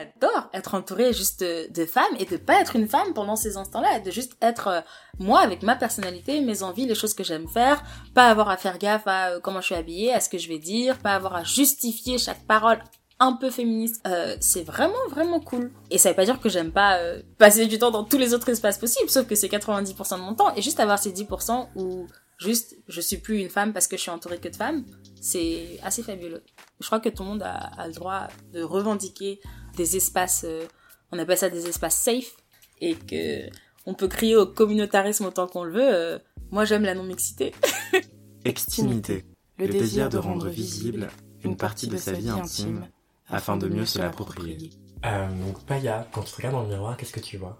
J'adore être entourée juste de, femmes et de pas être une femme pendant ces instants-là, de juste être euh, moi avec ma personnalité, mes envies, les choses que j'aime faire, pas avoir à faire gaffe à euh, comment je suis habillée, à ce que je vais dire, pas avoir à justifier chaque parole un peu féministe. Euh, c'est vraiment vraiment cool. Et ça veut pas dire que j'aime pas passer du temps dans tous les autres espaces possibles, sauf que c'est 90% de mon temps et juste avoir ces 10% où juste je suis plus une femme parce que je suis entourée que de femmes, c'est assez fabuleux. Je crois que tout le monde a le droit de revendiquer des espaces, euh, on appelle ça des espaces safe, et que on peut crier au communautarisme autant qu'on le veut. euh, moi, j'aime la non-mixité. Extimité, le désir de rendre visible une partie de sa vie intime afin de mieux se l'approprier. Euh, donc Paya, quand tu te regardes dans le miroir, qu'est-ce que tu vois?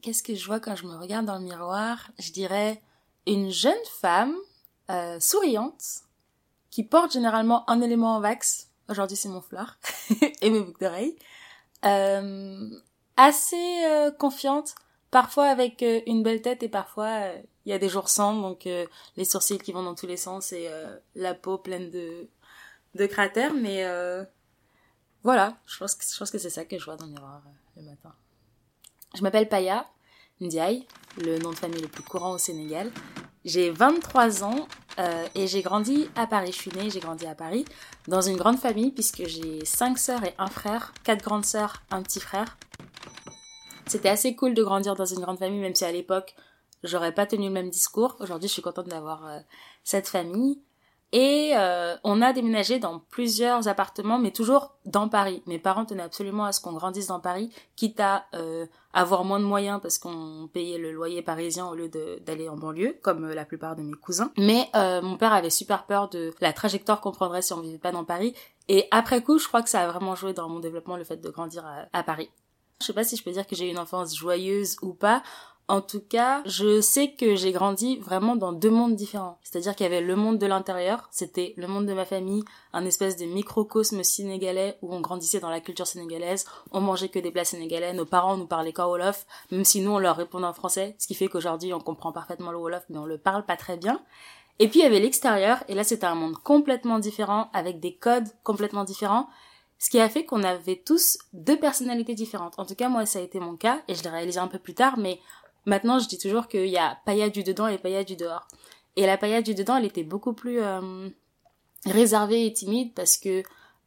Qu'est-ce que je vois quand je me regarde dans le miroir? Je dirais une jeune femme euh, souriante qui porte généralement un élément en wax. Aujourd'hui, c'est mon fleur et mes boucles d'oreilles. Euh, assez euh, confiante, parfois avec euh, une belle tête et parfois il y a des jours sans, donc les sourcils qui vont dans tous les sens et la peau pleine de, de cratères. Mais voilà, je pense que, c'est ça que je vois dans le miroir le matin. Je m'appelle Paya Ndiaye, le nom de famille le plus courant au Sénégal. J'ai 23 ans euh, et j'ai grandi à Paris. Je suis née, j'ai grandi à Paris dans une grande famille puisque j'ai cinq sœurs et un frère, quatre grandes sœurs, un petit frère. C'était assez cool de grandir dans une grande famille, même si à l'époque j'aurais pas tenu le même discours. Aujourd'hui, je suis contente d'avoir euh, cette famille. Et euh, on a déménagé dans plusieurs appartements, mais toujours dans Paris. Mes parents tenaient absolument à ce qu'on grandisse dans Paris, quitte à euh, avoir moins de moyens parce qu'on payait le loyer parisien au lieu d'aller en banlieue, comme euh, la plupart de mes cousins. Mais euh, mon père avait super peur de la trajectoire qu'on prendrait si on vivait pas dans Paris. Et après coup, je crois que ça a vraiment joué dans mon développement le fait de grandir à, à Paris. Je sais pas si je peux dire que j'ai eu une enfance joyeuse ou pas. En tout cas, je sais que j'ai grandi vraiment dans deux mondes différents. C'est-à-dire qu'il y avait le monde de l'intérieur, c'était le monde de ma famille, un espèce de microcosme sénégalais où on grandissait dans la culture sénégalaise, on mangeait que des plats sénégalais, nos parents nous parlaient qu'en Wolof, même si nous on leur répondait en français, ce qui fait qu'aujourd'hui on comprend parfaitement le Wolof, mais on le parle pas très bien. Et puis il y avait l'extérieur, et là c'était un monde complètement différent, avec des codes complètement différents, ce qui a fait qu'on avait tous deux personnalités différentes. En tout cas, moi, ça a été mon cas, et je l'ai réalisé un peu plus tard, mais maintenant, je dis toujours qu'il y a Paya du dedans et Paya du dehors. Et la Paya du dedans, elle était beaucoup plus euh, réservée et timide parce que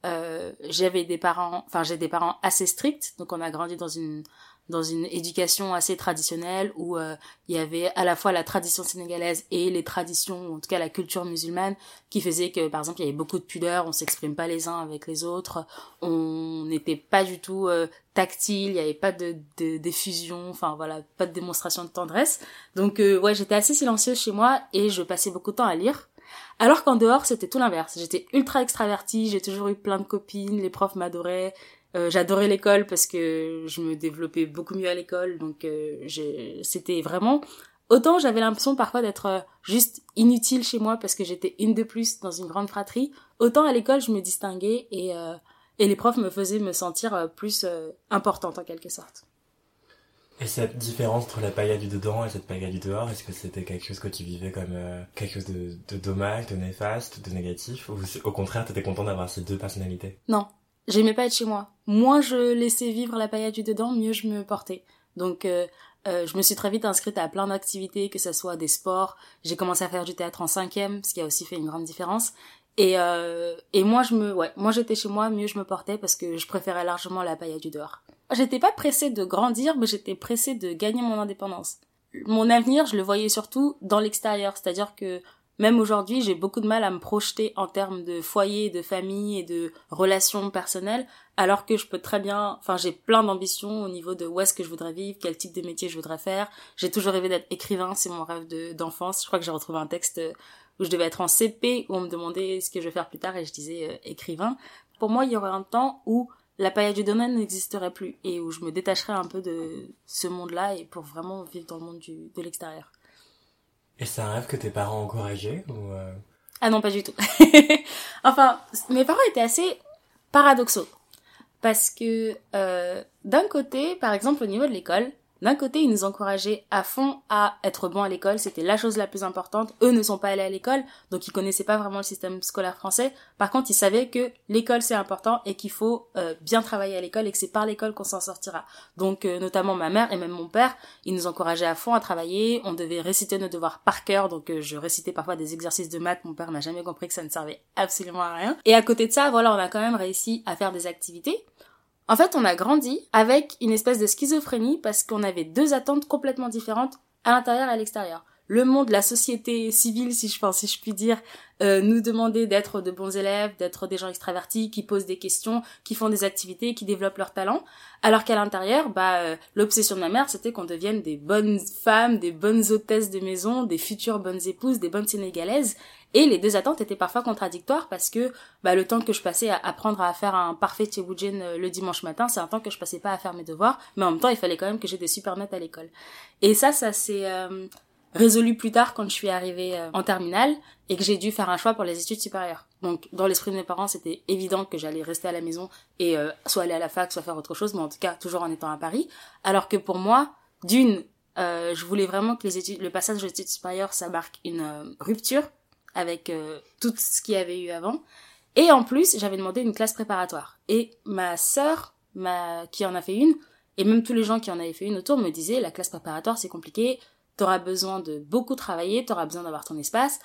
euh, j'avais des parents, enfin j'ai des parents assez stricts, donc on a grandi dans une dans une éducation assez traditionnelle où euh, il y avait à la fois la tradition sénégalaise et les traditions, en tout cas la culture musulmane, qui faisait que par exemple il y avait beaucoup de pudeur, on s'exprime pas les uns avec les autres, on n'était pas du tout euh, tactile, il y avait pas de, de d'effusion, enfin voilà, pas de démonstration de tendresse. Donc euh, ouais, j'étais assez silencieuse chez moi et je passais beaucoup de temps à lire. Alors qu'en dehors, c'était tout l'inverse. J'étais ultra extravertie, j'ai toujours eu plein de copines, les profs m'adoraient, euh, j'adorais l'école parce que je me développais beaucoup mieux à l'école, donc euh, c'était vraiment... Autant j'avais l'impression parfois d'être euh, juste inutile chez moi parce que j'étais une de plus dans une grande fratrie, autant à l'école je me distinguais et, euh, et les profs me faisaient me sentir plus euh, importante en quelque sorte. Et cette différence entre la Paya du dedans et cette Paya du dehors, est-ce que c'était quelque chose que tu vivais comme euh, quelque chose de, de dommage, de néfaste, de négatif Ou au contraire, t'étais content d'avoir ces deux personnalités? Non, j'aimais pas être chez moi. Moins je laissais vivre la paillade du dedans, mieux je me portais. Donc euh, Euh, je me suis très vite inscrite à plein d'activités, que ce soit des sports. J'ai commencé à faire du théâtre en cinquième, ce qui a aussi fait une grande différence. Et, euh, et moi, je me, ouais, moi j'étais chez moi, mieux je me portais parce que je préférais largement la paille du dehors. J'étais pas pressée de grandir, mais j'étais pressée de gagner mon indépendance. Mon avenir, je le voyais surtout dans l'extérieur, c'est-à-dire que même aujourd'hui, j'ai beaucoup de mal à me projeter en termes de foyer, de famille et de relations personnelles, alors que je peux très bien, enfin, j'ai plein d'ambitions au niveau de où est-ce que je voudrais vivre, quel type de métier je voudrais faire. J'ai toujours rêvé d'être écrivain, c'est mon rêve d'enfance. je crois que j'ai retrouvé un texte où je devais être en CP, où on me demandait ce que je vais faire plus tard et je disais euh, écrivain. Pour moi, il y aurait un temps où la paillade du domaine n'existerait plus et où je me détacherais un peu de ce monde-là et pour vraiment vivre dans le monde de l'extérieur. Et c'est un rêve que tes parents encouragé ou euh? Ah non, pas du tout. enfin, mes parents étaient assez paradoxaux. Parce que euh, d'un côté, par exemple au niveau de l'école, d'un côté, ils nous encourageaient à fond à être bons à l'école, c'était la chose la plus importante. Eux ne sont pas allés à l'école, donc ils connaissaient pas vraiment le système scolaire français. Par contre, ils savaient que l'école c'est important et qu'il faut euh, bien travailler à l'école et que c'est par l'école qu'on s'en sortira. Donc euh, notamment ma mère et même mon père, ils nous encourageaient à fond à travailler. On devait réciter nos devoirs par cœur, donc euh, je récitais parfois des exercices de maths. Mon père n'a jamais compris que ça ne servait absolument à rien. Et à côté de ça, voilà, on a quand même réussi à faire des activités. En fait, on a grandi avec une espèce de schizophrénie parce qu'on avait deux attentes complètement différentes à l'intérieur et à l'extérieur. Le monde, la société civile, si je pense, si je puis dire, euh, nous demandait d'être de bons élèves, d'être des gens extravertis, qui posent des questions, qui font des activités, qui développent leur talent. Alors qu'à l'intérieur, bah, euh, l'obsession de ma mère, c'était qu'on devienne des bonnes femmes, des bonnes hôtesses de maison, des futures bonnes épouses, des bonnes sénégalaises. Et les deux attentes étaient parfois contradictoires parce que bah, le temps que je passais à apprendre à faire un parfait tchéboudjen euh, le dimanche matin, c'est un temps que je passais pas à faire mes devoirs, mais en même temps, il fallait quand même que j'ai des super notes à l'école. Et ça, ça s'est euh, résolu plus tard quand je suis arrivée euh, en terminale et que j'ai dû faire un choix pour les études supérieures. Donc, dans l'esprit de mes parents, c'était évident que j'allais rester à la maison et soit aller à la fac, soit faire autre chose, mais en tout cas, toujours en étant à Paris. Alors que pour moi, d'une, je voulais vraiment que les études, le passage aux études supérieures, ça marque une rupture avec euh, tout ce qu'il y avait eu avant. Et en plus, j'avais demandé une classe préparatoire. Et ma sœur, ma... qui en a fait une, et même tous les gens qui en avaient fait une autour me disaient, la classe préparatoire, c'est compliqué, t'auras besoin de beaucoup travailler, t'auras besoin d'avoir ton espace,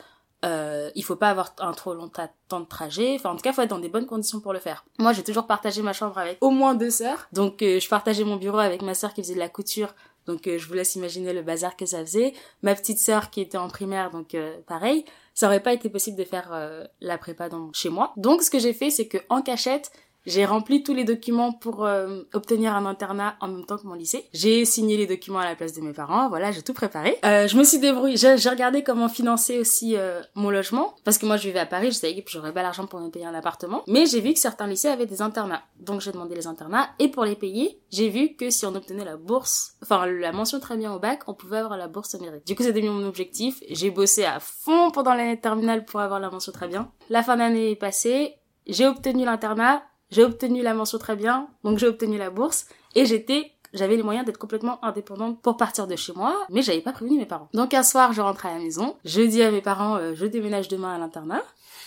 euh, il faut pas avoir un trop long temps de trajet, enfin en tout cas, faut être dans des bonnes conditions pour le faire. Moi, j'ai toujours partagé ma chambre avec au moins deux sœurs, donc euh, je partageais mon bureau avec ma sœur qui faisait de la couture donc je vous laisse imaginer le bazar que ça faisait. Ma petite sœur qui était en primaire, donc pareil ça aurait pas été possible de faire euh, la prépa dans, chez moi. Donc ce que j'ai fait, c'est que en cachette, j'ai rempli tous les documents pour euh, obtenir un internat en même temps que mon lycée. J'ai signé les documents à la place de mes parents. Voilà, j'ai tout préparé. Euh, je me suis débrouillée. J'ai regardé comment financer aussi euh, mon logement parce que moi je vivais à Paris. Je savais que j'aurais pas l'argent pour me payer un appartement. Mais j'ai vu que certains lycées avaient des internats. Donc j'ai demandé les internats et pour les payer, j'ai vu que si on obtenait la bourse, enfin la mention très bien au bac, on pouvait avoir la bourse au mérite. Du coup c'était mon objectif. J'ai bossé à fond pendant l'année terminale pour avoir la mention très bien. La fin d'année est passée. J'ai obtenu l'internat, j'ai obtenu la mention très bien, donc j'ai obtenu la bourse et j'étais j'avais les moyens d'être complètement indépendante pour partir de chez moi, mais j'avais pas prévenu mes parents. Donc un soir, je rentre à la maison, je dis à mes parents, euh, je déménage demain à l'internat.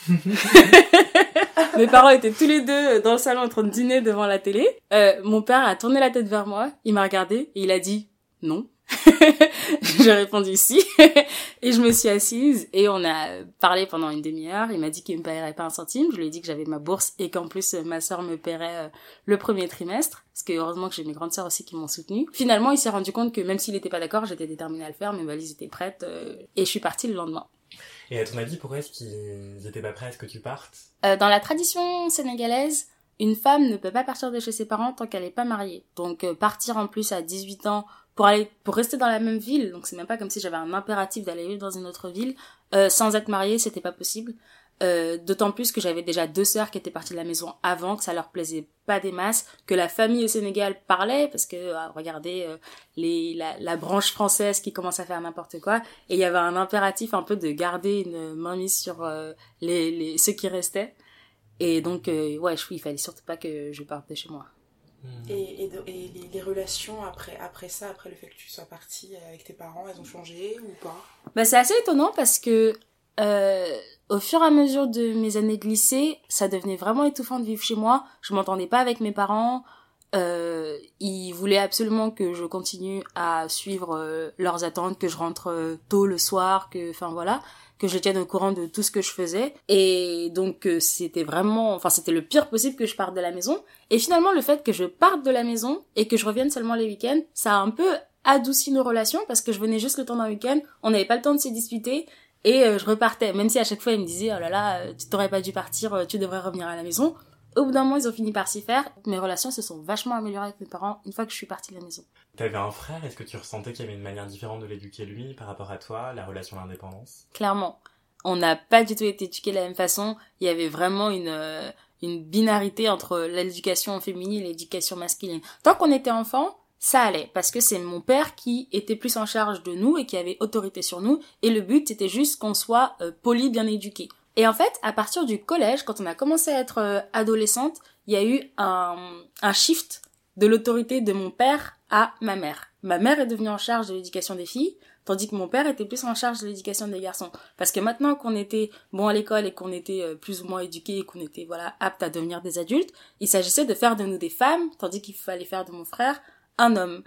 mes parents étaient tous les deux dans le salon en train de dîner devant la télé. Euh, mon père a tourné la tête vers moi, il m'a regardé et il a dit non. j'ai répondu si et je me suis assise et on a parlé pendant une demi-heure. Il m'a dit qu'il me paierait pas un centime. Je lui ai dit que j'avais ma bourse et qu'en plus ma sœur me paierait euh, le premier trimestre. Parce que heureusement que j'ai mes grandes sœurs aussi qui m'ont soutenu. Finalement, il s'est rendu compte que même s'il était pas d'accord, j'étais déterminée à le faire. Mes valises étaient prêtes euh, et je suis partie le lendemain. Et à ton avis, pourquoi est-ce qu'ils étaient pas prêts? À ce que tu partes? Euh, Dans la tradition sénégalaise, une femme ne peut pas partir de chez ses parents tant qu'elle n'est pas mariée. Donc partir en plus à 18 ans pour aller pour rester dans la même ville donc c'est même pas comme si j'avais un impératif d'aller vivre dans une autre ville euh, sans être mariée c'était pas possible. Euh, d'autant plus que j'avais déjà deux sœurs qui étaient parties de la maison avant que ça leur plaisait pas des masses que la famille au Sénégal parlait parce que euh, regardez euh, les la, la, branche française qui commence à faire n'importe quoi et il y avait un impératif un peu de garder une mainmise sur euh, les, les ceux qui restaient et donc ouais je il fallait surtout pas que je parte de chez moi Hmm. Et, et, les, relations après, après ça, après le fait que tu sois partie avec tes parents, elles ont changé ou pas? Bah, C'est assez étonnant parce que euh, au fur et à mesure de mes années de lycée, ça devenait vraiment étouffant de vivre chez moi. Je m'entendais pas avec mes parents. euh, ils voulaient absolument que je continue à suivre euh, leurs attentes, que je rentre tôt le soir, que, enfin voilà, que je tienne au courant de tout ce que je faisais. Et donc euh, c'était vraiment, enfin c'était le pire possible que je parte de la maison. Et finalement le fait que je parte de la maison et que je revienne seulement les week-ends, ça a un peu adouci nos relations parce que je venais juste le temps d'un week-end, on n'avait pas le temps de se disputer. Et je repartais, même si à chaque fois il me disait oh là là, tu t'aurais pas dû partir, tu devrais revenir à la maison. Au bout d'un moment, ils ont fini par s'y faire. Mes relations se sont vachement améliorées avec mes parents une fois que je suis partie de la maison. T'avais un frère, est-ce que tu ressentais qu'il y avait une manière différente de l'éduquer lui par rapport à toi, la relation à l'indépendance? Clairement. On n'a pas du tout été éduqués de la même façon. Il y avait vraiment une, euh, une binarité entre l'éducation féminine et l'éducation masculine. Tant qu'on était enfant, ça allait parce que c'est mon père qui était plus en charge de nous et qui avait autorité sur nous et le but c'était juste qu'on soit euh, poli bien éduqué et en fait, à partir du collège, quand on a commencé à être euh, adolescente, il y a eu un, un shift de l'autorité de mon père à ma mère. Ma mère est devenue en charge de l'éducation des filles, tandis que mon père était plus en charge de l'éducation des garçons. Parce que maintenant qu'on était bon à l'école et qu'on était euh, plus ou moins éduqués et qu'on était voilà aptes à devenir des adultes, il s'agissait de faire de nous des femmes, tandis qu'il fallait faire de mon frère un homme.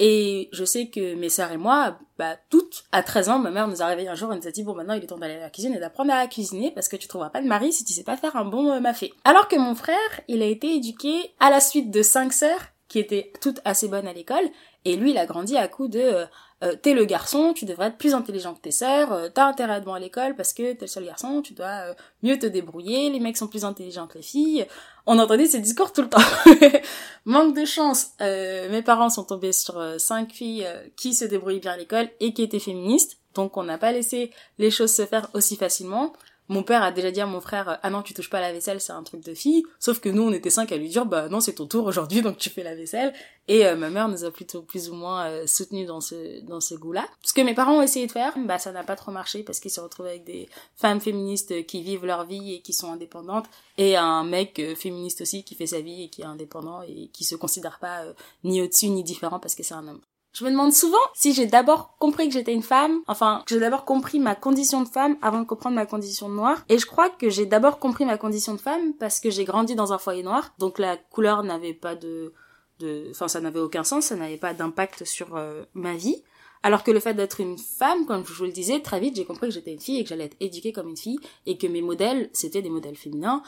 Et je sais que mes sœurs et moi, bah, toutes, à 13 ans, ma mère nous a réveillé un jour et nous a dit, bon, maintenant, il est temps d'aller à la cuisine et d'apprendre à cuisiner parce que tu trouveras pas de mari si tu sais pas faire un bon euh, mafé. Alors que mon frère, il a été éduqué à la suite de cinq sœurs qui étaient toutes assez bonnes à l'école et lui, il a grandi à coup de, euh, euh, t'es le garçon, tu devrais être plus intelligent que tes sœurs, euh, t'as intérêt à être bon à l'école parce que t'es le seul garçon, tu dois euh, mieux te débrouiller, les mecs sont plus intelligents que les filles. On entendait ces discours tout le temps. Manque de chance, mes parents sont tombés sur cinq filles qui se débrouillaient bien à l'école et qui étaient féministes, donc on n'a pas laissé les choses se faire aussi facilement. Mon père a déjà dit à mon frère ah non tu touches pas à la vaisselle c'est un truc de fille sauf que nous on était cinq à lui dire bah non c'est ton tour aujourd'hui donc tu fais la vaisselle et euh, ma mère nous a plutôt plus ou moins euh, dans ce dans ce goût-là. Ce que mes parents ont essayé de faire bah ça n'a pas trop marché parce qu'ils se retrouvent avec des femmes féministes qui vivent leur vie et qui sont indépendantes et un mec euh, féministe aussi qui fait sa vie et qui est indépendant et qui se considère pas ni au-dessus ni différent parce que c'est un homme je me demande souvent si j'ai d'abord compris que j'étais une femme, enfin, que j'ai d'abord compris ma condition de femme avant de comprendre ma condition de noire. Et je crois que j'ai d'abord compris ma condition de femme parce que j'ai grandi dans un foyer noir, donc la couleur n'avait pas de, de, enfin, ça n'avait aucun sens, ça n'avait pas d'impact sur euh, ma vie. Alors que le fait d'être une femme, comme je vous le disais, très vite j'ai compris que j'étais une fille et que j'allais être éduquée comme une fille et que mes modèles c'était des modèles féminins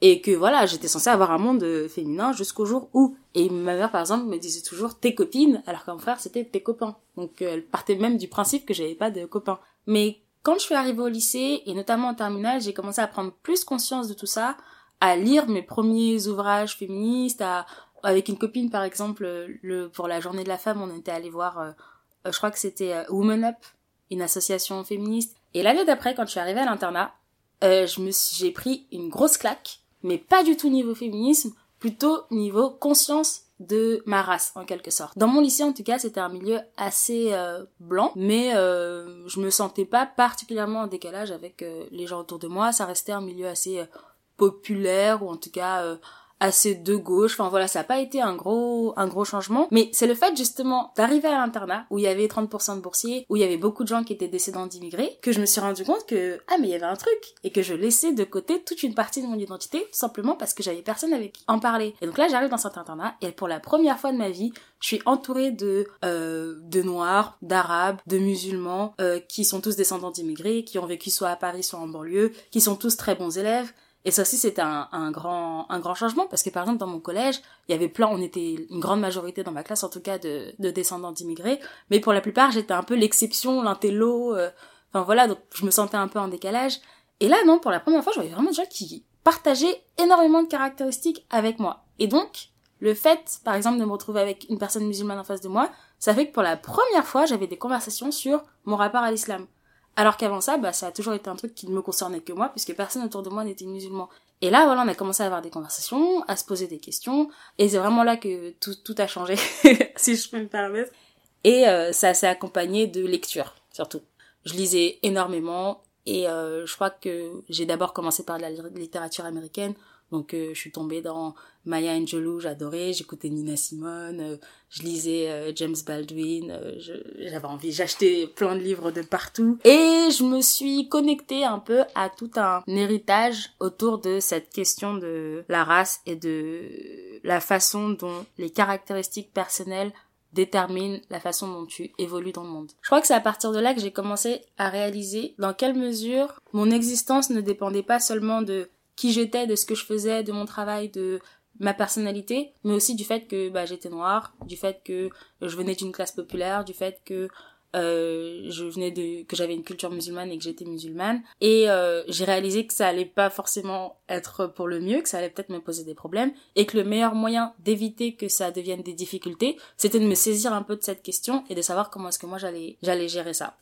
et que voilà j'étais censée avoir un monde féminin jusqu'au jour où et ma mère par exemple me disait toujours tes copines alors qu'un frère c'était tes copains. Donc euh, elle partait même du principe que j'avais pas de copains. Mais quand je suis arrivée au lycée et notamment en terminale j'ai commencé à prendre plus conscience de tout ça à lire mes premiers ouvrages féministes à avec une copine par exemple le pour la journée de la femme on était allé voir euh, euh, je crois que c'était euh, Woman Up, une association féministe. Et l'année d'après, quand je suis arrivée à l'internat, euh, je me j'ai pris une grosse claque, mais pas du tout niveau féminisme, plutôt niveau conscience de ma race en quelque sorte. Dans mon lycée en tout cas c'était un milieu assez blanc mais je me sentais pas particulièrement en décalage avec les gens autour de moi, ça restait un milieu assez populaire ou en tout cas assez de gauche. Enfin voilà, ça n'a pas été un gros un gros changement, mais c'est le fait justement d'arriver à l'internat où il y avait 30% de boursiers, où il y avait beaucoup de gens qui étaient descendants d'immigrés, que je me suis rendu compte que ah mais il y avait un truc et que je laissais de côté toute une partie de mon identité simplement parce que j'avais personne avec qui en parler. Et donc là j'arrive dans cet internat et pour la première fois de ma vie, je suis entourée de euh, de noirs, d'arabes, de musulmans euh, qui sont tous descendants d'immigrés, qui ont vécu soit à Paris soit en banlieue, qui sont tous très bons élèves et ça aussi, c'était un, un, grand, un grand changement parce que par exemple, dans mon collège, il y avait plein, on était une grande majorité dans ma classe, en tout cas, de, de descendants d'immigrés. Mais pour la plupart, j'étais un peu l'exception, l'intello. Euh, enfin voilà, donc je me sentais un peu en décalage. Et là, non, pour la première fois, je voyais vraiment des gens qui partageaient énormément de caractéristiques avec moi. Et donc, le fait, par exemple, de me retrouver avec une personne musulmane en face de moi, ça fait que pour la première fois, j'avais des conversations sur mon rapport à l'islam. Alors qu'avant ça, bah, ça a toujours été un truc qui ne me concernait que moi, puisque personne autour de moi n'était musulman. Et là, voilà, on a commencé à avoir des conversations, à se poser des questions, et c'est vraiment là que tout, a changé, si je peux me permettre. Et euh, ça s'est accompagné de lecture, surtout. Je lisais énormément, et euh, je crois que j'ai d'abord commencé par la littérature américaine, donc euh, je suis tombée dans Maya Angelou, j'adorais, j'écoutais Nina Simone, euh, je lisais euh, James Baldwin, j'avais envie, j'achetais plein de livres de partout et je me suis connectée un peu à tout un héritage autour de cette question de la race et de la façon dont les caractéristiques personnelles déterminent la façon dont tu évolues dans le monde. Je crois que c'est à partir de là que j'ai commencé à réaliser dans quelle mesure mon existence ne dépendait pas seulement de qui j'étais, de ce que je faisais, de mon travail, de ma personnalité, mais aussi du fait que bah, j'étais noire, du fait que je venais d'une classe populaire, du fait que euh, je venais de que j'avais une culture musulmane et que j'étais musulmane. Et euh, j'ai réalisé que ça allait pas forcément être pour le mieux que ça allait peut-être me poser des problèmes et que le meilleur moyen d'éviter que ça devienne des difficultés c'était de me saisir un peu de cette question et de savoir comment est-ce que moi j'allais j'allais gérer ça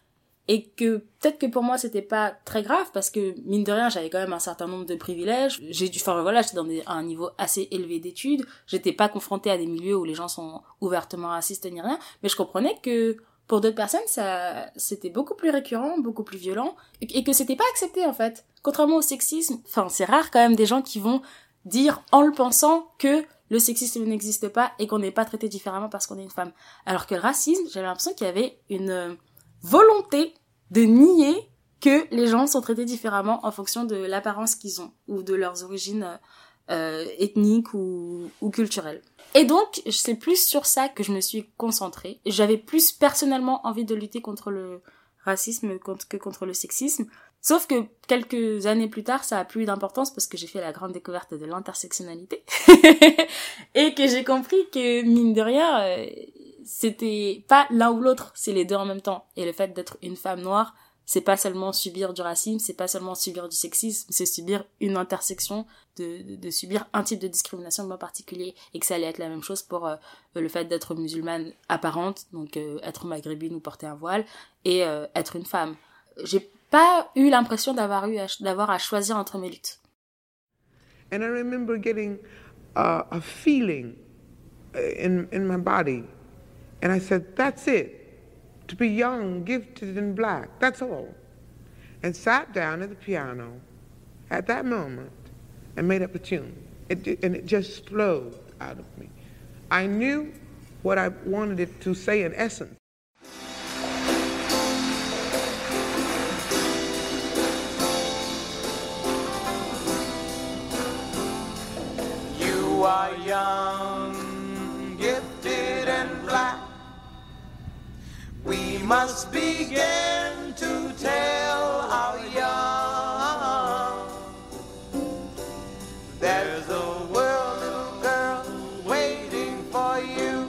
et que peut-être que pour moi c'était pas très grave parce que mine de rien j'avais quand même un certain nombre de privilèges j'ai dû enfin voilà j'étais dans un niveau assez élevé d'études j'étais pas confrontée à des milieux où les gens sont ouvertement racistes ni rien mais je comprenais que pour d'autres personnes, ça, c'était beaucoup plus récurrent, beaucoup plus violent, et que c'était pas accepté en fait. Contrairement au sexisme, enfin, c'est rare quand même des gens qui vont dire en le pensant que le sexisme n'existe pas et qu'on n'est pas traité différemment parce qu'on est une femme. Alors que le racisme, j'avais l'impression qu'il y avait une volonté de nier que les gens sont traités différemment en fonction de l'apparence qu'ils ont ou de leurs origines euh, ethniques ou, ou culturelles. Et donc, c'est plus sur ça que je me suis concentrée. J'avais plus personnellement envie de lutter contre le racisme que contre le sexisme. Sauf que quelques années plus tard, ça a plus d'importance parce que j'ai fait la grande découverte de l'intersectionnalité et que j'ai compris que mine de rien, euh, c'était pas l'un ou l'autre, c'est les deux en même temps. Et le fait d'être une femme noire, c'est pas seulement subir du racisme, c'est pas seulement subir du sexisme, c'est subir une intersection, de, de, subir un type de discrimination en particulier, et que ça allait être la même chose pour euh, le fait d'être musulmane apparente, donc euh, être maghrébine ou porter un voile, et euh, être une femme. J'ai pas eu l'impression d'avoir eu d'avoir à choisir entre mes luttes. And I remember getting a, a feeling in, in my body, and I said, "That's it." to be young, gifted, and black. That's all. And sat down at the piano at that moment and made up a tune. It, and it just flowed out of me. I knew what I wanted it to say in essence. You are young, gifted, and black. We must begin to tell our young there's a world of girls waiting for you.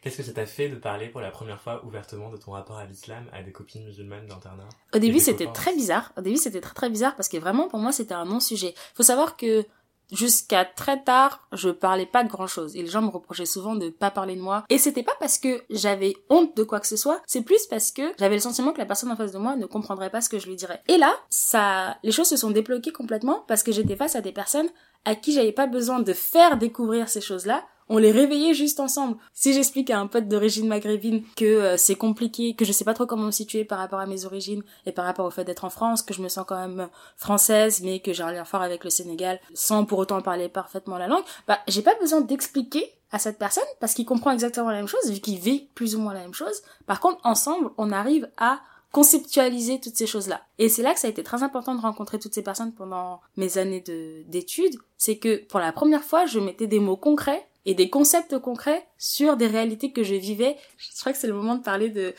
Qu'est-ce que ça t'a fait de parler pour la première fois ouvertement de ton rapport à l'islam à des copines musulmanes d'internat? Au début, c'était très bizarre. Au début, c'était très très bizarre parce que vraiment, pour moi, c'était un non-sujet. Faut savoir que jusqu'à très tard, je parlais pas de grand chose. Et les gens me reprochaient souvent de pas parler de moi. Et c'était pas parce que j'avais honte de quoi que ce soit, c'est plus parce que j'avais le sentiment que la personne en face de moi ne comprendrait pas ce que je lui dirais. Et là, ça, les choses se sont débloquées complètement parce que j'étais face à des personnes à qui j'avais pas besoin de faire découvrir ces choses-là, on les réveillait juste ensemble. Si j'explique à un pote d'origine maghrébine que euh, c'est compliqué, que je sais pas trop comment me situer par rapport à mes origines et par rapport au fait d'être en France, que je me sens quand même française mais que j'ai un lien fort avec le Sénégal sans pour autant parler parfaitement la langue, bah j'ai pas besoin d'expliquer à cette personne parce qu'il comprend exactement la même chose vu qu'il vit plus ou moins la même chose. Par contre, ensemble, on arrive à conceptualiser toutes ces choses-là. Et c'est là que ça a été très important de rencontrer toutes ces personnes pendant mes années d'études. C'est que pour la première fois, je mettais des mots concrets et des concepts concrets sur des réalités que je vivais. Je crois que c'est le moment de parler de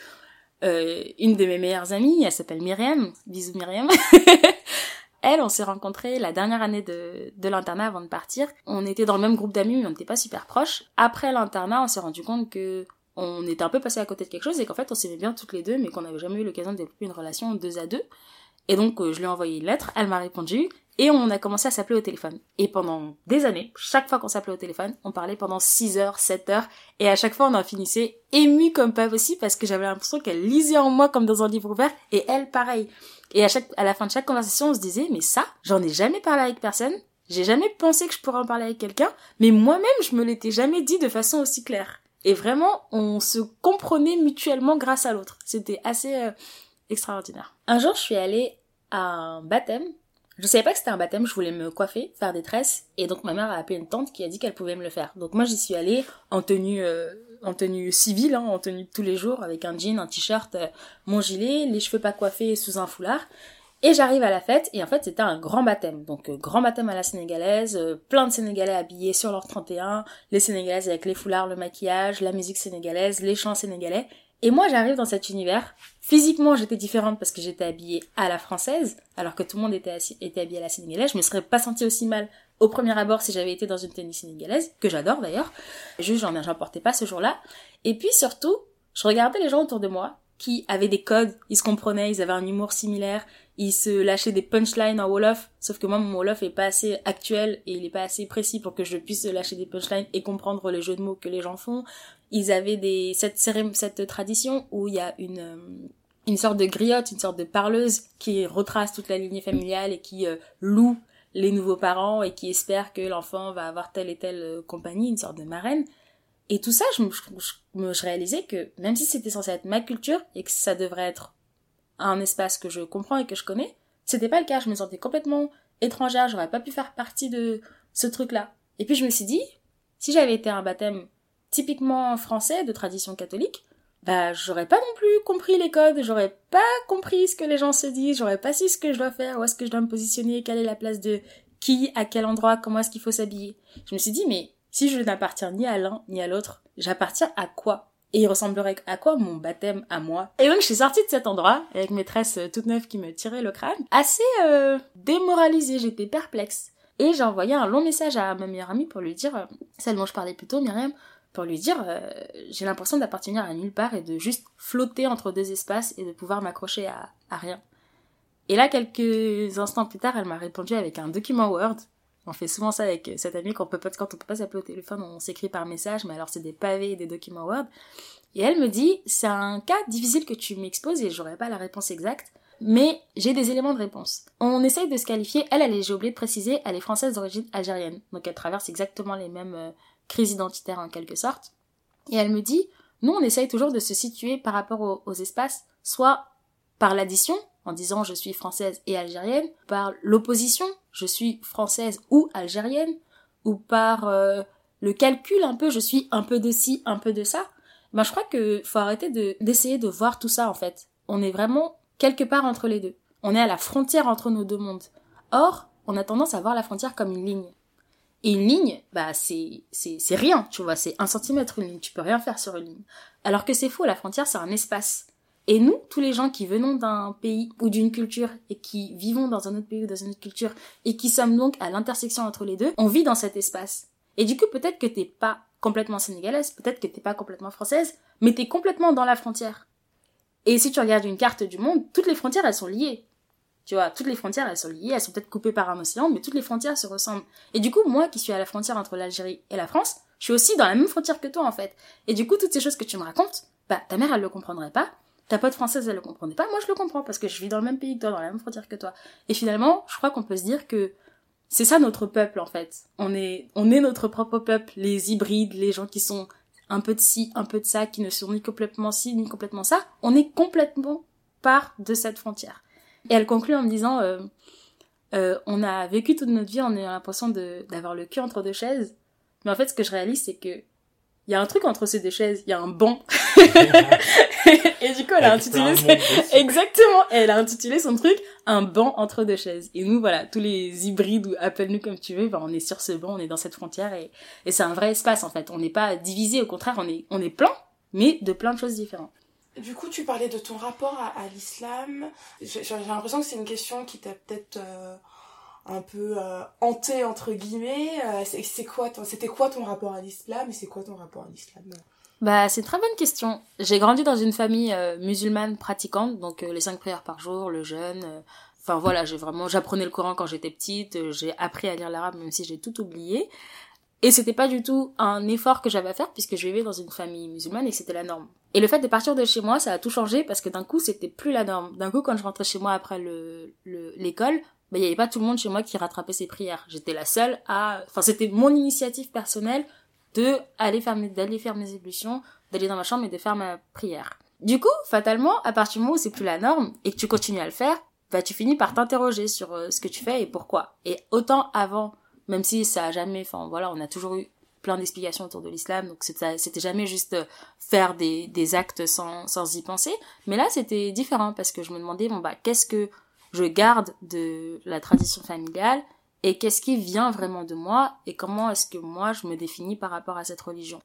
euh, une de mes meilleures amies, elle s'appelle Myriam. Bisous Myriam. elle, on s'est rencontrés la dernière année de, de l'internat avant de partir. On était dans le même groupe d'amis, mais on n'était pas super proches. Après l'internat, on s'est rendu compte que on était un peu passé à côté de quelque chose et qu'en fait on s'aimait bien toutes les deux, mais qu'on n'avait jamais eu l'occasion de développer une relation deux à deux. Et donc euh, je lui ai envoyé une lettre, elle m'a répondu, et on a commencé à s'appeler au téléphone. Et pendant des années, chaque fois qu'on s'appelait au téléphone, on parlait pendant 6 heures, 7 heures, et à chaque fois on en finissait ému comme pas possible parce que j'avais l'impression qu'elle lisait en moi comme dans un livre ouvert, et elle pareil. Et à chaque, à la fin de chaque conversation, on se disait, mais ça, j'en ai jamais parlé avec personne, j'ai jamais pensé que je pourrais en parler avec quelqu'un, mais moi-même, je me l'étais jamais dit de façon aussi claire. Et vraiment, on se comprenait mutuellement grâce à l'autre. C'était assez euh, extraordinaire. Un jour, je suis allée à un baptême je savais pas que c'était un baptême, je voulais me coiffer, faire des tresses, et donc ma mère a appelé une tante qui a dit qu'elle pouvait me le faire. Donc moi j'y suis allée en tenue, euh, en tenue civile, hein, en tenue de tous les jours, avec un jean, un t-shirt, euh, mon gilet, les cheveux pas coiffés sous un foulard. Et j'arrive à la fête, et en fait, c'était un grand baptême. Donc, euh, grand baptême à la sénégalaise, euh, plein de Sénégalais habillés sur leur 31, les Sénégalaises avec les foulards, le maquillage, la musique sénégalaise, les chants sénégalais. Et moi, j'arrive dans cet univers. Physiquement, j'étais différente parce que j'étais habillée à la française, alors que tout le monde était, habillé à la sénégalaise. Je me serais pas sentie aussi mal au premier abord si j'avais été dans une tenue sénégalaise, que j'adore d'ailleurs. Juste, j'en, j'en portais pas ce jour-là. Et puis surtout, je regardais les gens autour de moi qui avaient des codes, ils se comprenaient, ils avaient un humour similaire, ils se lâchaient des punchlines en Wolof, sauf que moi mon Wolof est pas assez actuel et il est pas assez précis pour que je puisse lâcher des punchlines et comprendre les jeux de mots que les gens font. Ils avaient des cette cette tradition où il y a une euh, une sorte de griotte, une sorte de parleuse qui retrace toute la lignée familiale et qui euh, loue les nouveaux parents et qui espère que l'enfant va avoir telle et telle euh, compagnie, une sorte de marraine. Et tout ça, je, je, réalisais que même si c'était censé être ma culture et que ça devrait être un espace que je comprends et que je connais, c'était pas le cas. Je me sentais complètement étrangère. J'aurais pas pu faire partie de ce truc-là. Et puis je me suis dit, si j'avais été un baptême typiquement français de tradition catholique, bah j'aurais pas non plus compris les codes, j'aurais pas compris ce que les gens se disent, j'aurais pas su ce que je dois faire, où est-ce que je dois me positionner, quelle est la place de qui, à quel endroit, comment est-ce qu'il faut s'habiller. Je me suis dit, mais si je n'appartiens ni à l'un ni à l'autre, j'appartiens à quoi? Et il ressemblerait à quoi mon baptême à moi? Et donc je suis sortie de cet endroit avec mes tresses euh, toutes neuves qui me tiraient le crâne, assez euh, démoralisée, j'étais perplexe. Et j'ai envoyé un long message à ma meilleure amie pour lui dire, euh, celle dont je parlais plus tôt, Myriam, pour lui dire, j'ai l'impression d'appartenir à nulle part et de juste flotter entre deux espaces et de pouvoir m'accrocher à rien. Et là, quelques instants plus tard, elle m'a répondu avec un document Word. On fait souvent ça avec cette amie quand on peut pas, quand on peut pas s'appeler au téléphone, on s'écrit par message, mais alors c'est des pavés et des documents Word. Et elle me dit, c'est un cas difficile que tu m'exposes et j'aurais pas la réponse exacte, mais j'ai des éléments de réponse. On essaye de se qualifier, elle, elle j'ai oublié de préciser, elle est française d'origine algérienne, donc elle traverse exactement les mêmes euh, crises identitaires en quelque sorte. Et elle me dit, nous on essaye toujours de se situer par rapport aux espaces, soit par l'addition, en disant je suis française et algérienne, par l'opposition, je suis française ou algérienne, ou par euh, le calcul un peu, je suis un peu de ci, un peu de ça. Ben, je crois que faut arrêter de, d'essayer de voir tout ça en fait. On est vraiment quelque part entre les deux. On est à la frontière entre nos deux mondes. Or, on a tendance à voir la frontière comme une ligne. Et une ligne, bah c'est c'est rien, tu vois, c'est un centimètre une ligne, tu peux rien faire sur une ligne. Alors que c'est faux, la frontière c'est un espace. Et nous, tous les gens qui venons d'un pays ou d'une culture et qui vivons dans un autre pays ou dans une autre culture et qui sommes donc à l'intersection entre les deux, on vit dans cet espace. Et du coup, peut-être que t'es pas complètement sénégalaise, peut-être que t'es pas complètement française, mais t'es complètement dans la frontière. Et si tu regardes une carte du monde, toutes les frontières elles sont liées. Tu vois, toutes les frontières elles sont liées, elles sont peut-être coupées par un océan, mais toutes les frontières se ressemblent. Et du coup, moi qui suis à la frontière entre l'Algérie et la France, je suis aussi dans la même frontière que toi en fait. Et du coup, toutes ces choses que tu me racontes, bah ta mère elle le comprendrait pas, ta pote française elle le comprenait pas, moi je le comprends parce que je vis dans le même pays que toi, dans la même frontière que toi. Et finalement, je crois qu'on peut se dire que c'est ça notre peuple en fait. On est, on est notre propre peuple, les hybrides, les gens qui sont un peu de ci, un peu de ça, qui ne sont ni complètement ci, ni complètement ça. On est complètement part de cette frontière. Et elle conclut en me disant, euh, euh, on a vécu toute notre vie en ayant l'impression d'avoir le cul entre deux chaises, mais en fait ce que je réalise c'est que il y a un truc entre ces deux chaises, il y a un banc. et du coup, elle a intitulé exactement, elle a intitulé son truc un banc entre deux chaises. Et nous, voilà, tous les hybrides ou appelle-nous comme tu veux, ben, on est sur ce banc, on est dans cette frontière et, et c'est un vrai espace en fait. On n'est pas divisé, au contraire, on est on est plein, mais de plein de choses différentes. Du coup, tu parlais de ton rapport à, à l'islam. J'ai l'impression que c'est une question qui t'a peut-être euh, un peu euh, hanté entre guillemets. Euh, c'est c'est quoi ton- C'était quoi ton rapport à l'islam et c'est quoi ton rapport à l'islam? Bah, c'est une très bonne question. J'ai grandi dans une famille euh, musulmane pratiquante, donc euh, les cinq prières par jour, le jeûne. euh, Enfin voilà, j'ai vraiment, j'apprenais le Coran quand j'étais petite. euh, j'ai appris à lire l'arabe même si j'ai tout oublié. Et c'était pas du tout un effort que j'avais à faire puisque je vivais dans une famille musulmane et c'était la norme. Et le fait de partir de chez moi, ça a tout changé parce que d'un coup, c'était plus la norme. D'un coup, quand je rentrais chez moi après le le- l'école, bah, il y avait pas tout le monde chez moi qui rattrapait ses prières. J'étais la seule à, enfin, c'était mon initiative personnelle de aller faire mes, d'aller faire mes ébullitions, d'aller dans ma chambre et de faire ma prière. Du coup, fatalement, à partir du moment où c'est plus la norme et que tu continues à le faire, bah tu finis par t'interroger sur euh, ce que tu fais et pourquoi. Et autant avant, même si ça a jamais, enfin voilà, on a toujours eu plein d'explications autour de l'islam, donc c'était jamais juste euh, faire des, des actes sans, sans y penser. Mais là, c'était différent parce que je me demandais, bon bah, qu'est-ce que je garde de la tradition familiale et qu'est-ce qui vient vraiment de moi et comment est-ce que moi je me définis par rapport à cette religion?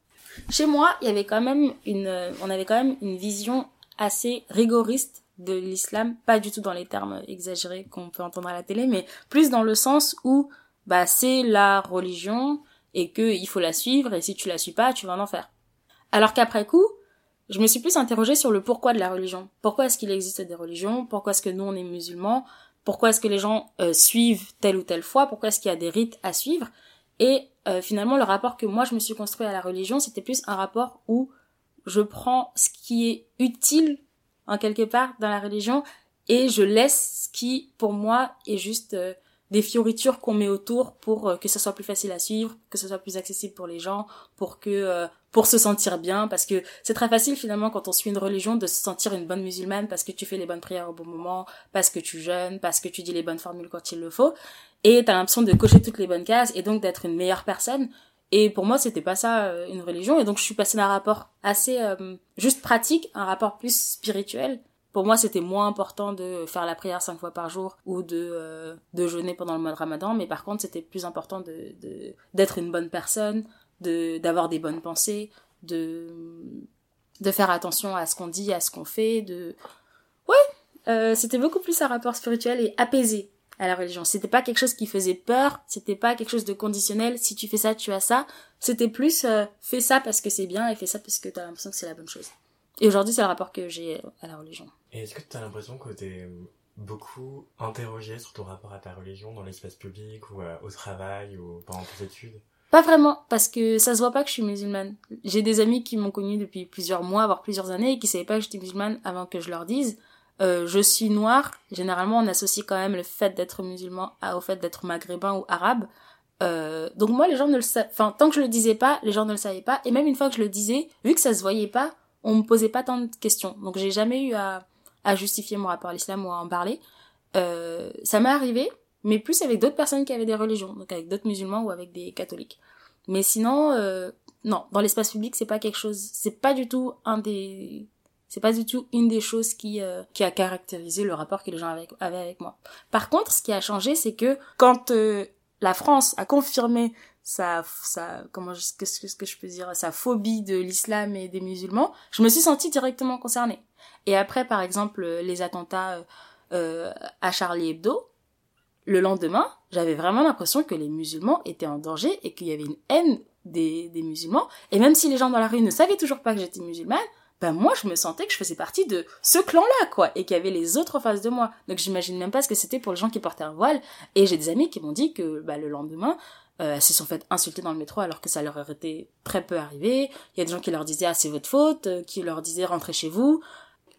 Chez moi, il y avait quand même une, on avait quand même une vision assez rigoriste de l'islam, pas du tout dans les termes exagérés qu'on peut entendre à la télé, mais plus dans le sens où bah c'est la religion et que il faut la suivre et si tu la suis pas, tu vas en enfer. Alors qu'après coup, je me suis plus interrogée sur le pourquoi de la religion. Pourquoi est-ce qu'il existe des religions? Pourquoi est-ce que nous on est musulmans? Pourquoi est-ce que les gens euh, suivent telle ou telle foi Pourquoi est-ce qu'il y a des rites à suivre. Et euh, finalement, le rapport que moi je me suis construit à la religion, c'était plus un rapport où je prends ce qui est utile en quelque part dans la religion et je laisse ce qui pour moi est juste euh, des fioritures qu'on met autour pour euh, que ce soit plus facile à suivre, que ce soit plus accessible pour les gens, pour que euh, pour se sentir bien parce que c'est très facile finalement quand on suit une religion de se sentir une bonne musulmane parce que tu fais les bonnes prières au bon moment, parce que tu jeûnes, parce que tu dis les bonnes formules quand il le faut et t'as l'impression de cocher toutes les bonnes cases et donc d'être une meilleure personne et pour moi, c'était pas ça euh, une religion. Et donc, je suis passée d'un rapport assez euh, juste pratique, un rapport plus spirituel. Pour moi, c'était moins important de faire la prière cinq fois par jour ou de euh, de jeûner pendant le mois de Ramadan. Mais par contre, c'était plus important de d'être une bonne personne, d'avoir des bonnes pensées, de de faire attention à ce qu'on dit, à ce qu'on fait, de ouais, c'était beaucoup plus un rapport spirituel et apaisé à la religion. C'était pas quelque chose qui faisait peur, c'était pas quelque chose de conditionnel, si tu fais ça, tu as ça. C'était plus euh, fais ça parce que c'est bien et fais ça parce que t'as l'impression que c'est la bonne chose. Et aujourd'hui, c'est le rapport que j'ai à la religion. Et est-ce que tu as l'impression que t'es beaucoup interrogé sur ton rapport à ta religion dans l'espace public ou euh, au travail ou pendant tes études? Pas vraiment, parce que ça se voit pas que je suis musulmane. J'ai des amis qui m'ont connue depuis plusieurs mois, voire plusieurs années, et qui savaient pas que j'étais musulmane avant que je leur dise. Euh, je suis noire, généralement on associe quand même le fait d'être musulman au fait d'être maghrébin ou arabe. Euh, donc moi les gens ne le savaient, enfin tant que je le disais pas, les gens ne le savaient pas. Et même une fois que je le disais, vu que ça se voyait pas, on me posait pas tant de questions. Donc j'ai jamais eu à, à justifier mon rapport à l'islam ou à en parler. Euh, ça m'est arrivé, mais plus avec d'autres personnes qui avaient des religions, donc avec d'autres musulmans ou avec des catholiques. Mais sinon, non, dans l'espace public, c'est pas quelque chose, c'est pas du tout un des c'est pas du tout une des choses qui euh, qui a caractérisé le rapport que les gens avaient, avec moi. Par contre, ce qui a changé, c'est que quand euh, la France a confirmé sa sa comment qu'est-ce que je peux dire sa phobie de l'islam et des musulmans, je me suis sentie directement concernée. Et après, par exemple, les attentats euh, à Charlie Hebdo, le lendemain, j'avais vraiment l'impression que les musulmans étaient en danger et qu'il y avait une haine des, des musulmans. Et même si les gens dans la rue ne savaient toujours pas que j'étais musulmane, ben moi je me sentais que je faisais partie de ce clan-là, quoi, et qu'il y avait les autres en face de moi. Donc j'imagine même pas ce que c'était pour les gens qui portaient un voile. Et j'ai des amis qui m'ont dit que bah, le lendemain, euh, elles se sont fait insulter dans le métro alors que ça leur aurait été très peu arrivé. Il y a des gens qui leur disaient ah c'est votre faute, euh, qui leur disaient rentrez chez vous.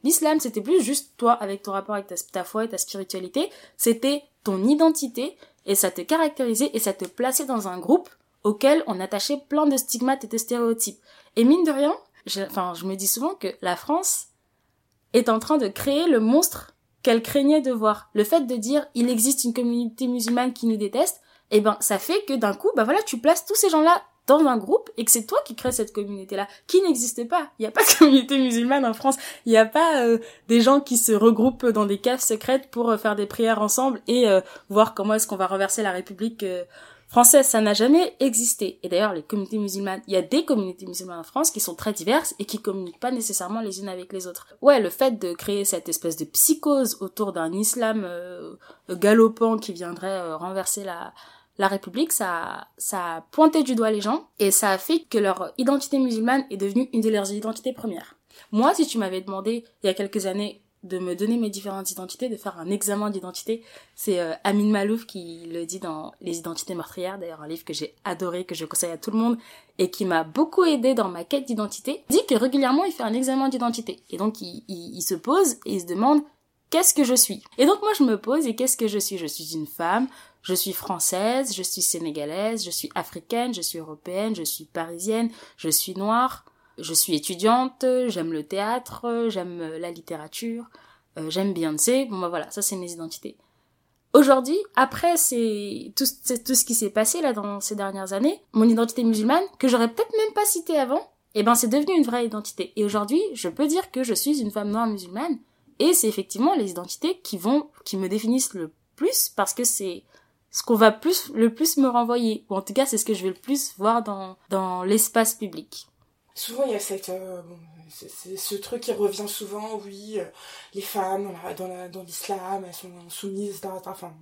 L'islam c'était plus juste toi avec ton rapport avec ta, ta foi et ta spiritualité, c'était ton identité et ça te caractérisait et ça te plaçait dans un groupe auquel on attachait plein de stigmates et de stéréotypes. Et mine de rien, enfin, je me dis souvent que la France est en train de créer le monstre qu'elle craignait de voir. Le fait de dire il existe une communauté musulmane qui nous déteste, eh ben ça fait que d'un coup, bah voilà, tu places tous ces gens-là dans un groupe et que c'est toi qui crée cette communauté-là, qui n'existe pas. Il n'y a pas de communauté musulmane en France. Il n'y a pas euh, des gens qui se regroupent dans des caves secrètes pour euh, faire des prières ensemble et euh, voir comment est-ce qu'on va renverser la République française, ça n'a jamais existé. Et d'ailleurs, les communautés musulmanes, il y a des communautés musulmanes en France qui sont très diverses et qui communiquent pas nécessairement les unes avec les autres. Ouais, le fait de créer cette espèce de psychose autour d'un islam euh, galopant qui viendrait euh, renverser la, la République, ça, ça a pointé du doigt les gens et ça a fait que leur identité musulmane est devenue une de leurs identités premières. Moi, si tu m'avais demandé il y a quelques années de me donner mes différentes identités, de faire un examen d'identité. C'est euh, Amin Malouf qui le dit dans Les identités meurtrières, d'ailleurs un livre que j'ai adoré, que je conseille à tout le monde et qui m'a beaucoup aidé dans ma quête d'identité. Dit que régulièrement il fait un examen d'identité et donc il, il, se pose et il se demande qu'est-ce que je suis? Et donc moi je me pose et qu'est-ce que je suis? Je suis une femme, je suis française, je suis sénégalaise, je suis africaine, je suis européenne, je suis parisienne, je suis noire je suis étudiante, j'aime le théâtre, j'aime la littérature, euh, j'aime Beyoncé. Bon bah voilà, ça c'est mes identités. Aujourd'hui, après c'est tout, tout ce qui s'est passé là dans ces dernières années, mon identité musulmane que j'aurais peut-être même pas citée avant, eh ben c'est devenu une vraie identité. Et aujourd'hui, je peux dire que je suis une femme noire musulmane Et c'est effectivement les identités qui vont, qui me définissent le plus parce que c'est ce qu'on va plus, le plus me renvoyer. Ou en tout cas, c'est ce que je vais le plus voir dans, dans l'espace public. Souvent, il y a cette, euh, bon, c'est, ce truc qui revient souvent, oui, euh, les femmes dans, la, dans, la, dans l'islam, elles sont soumises, etc. Enfin,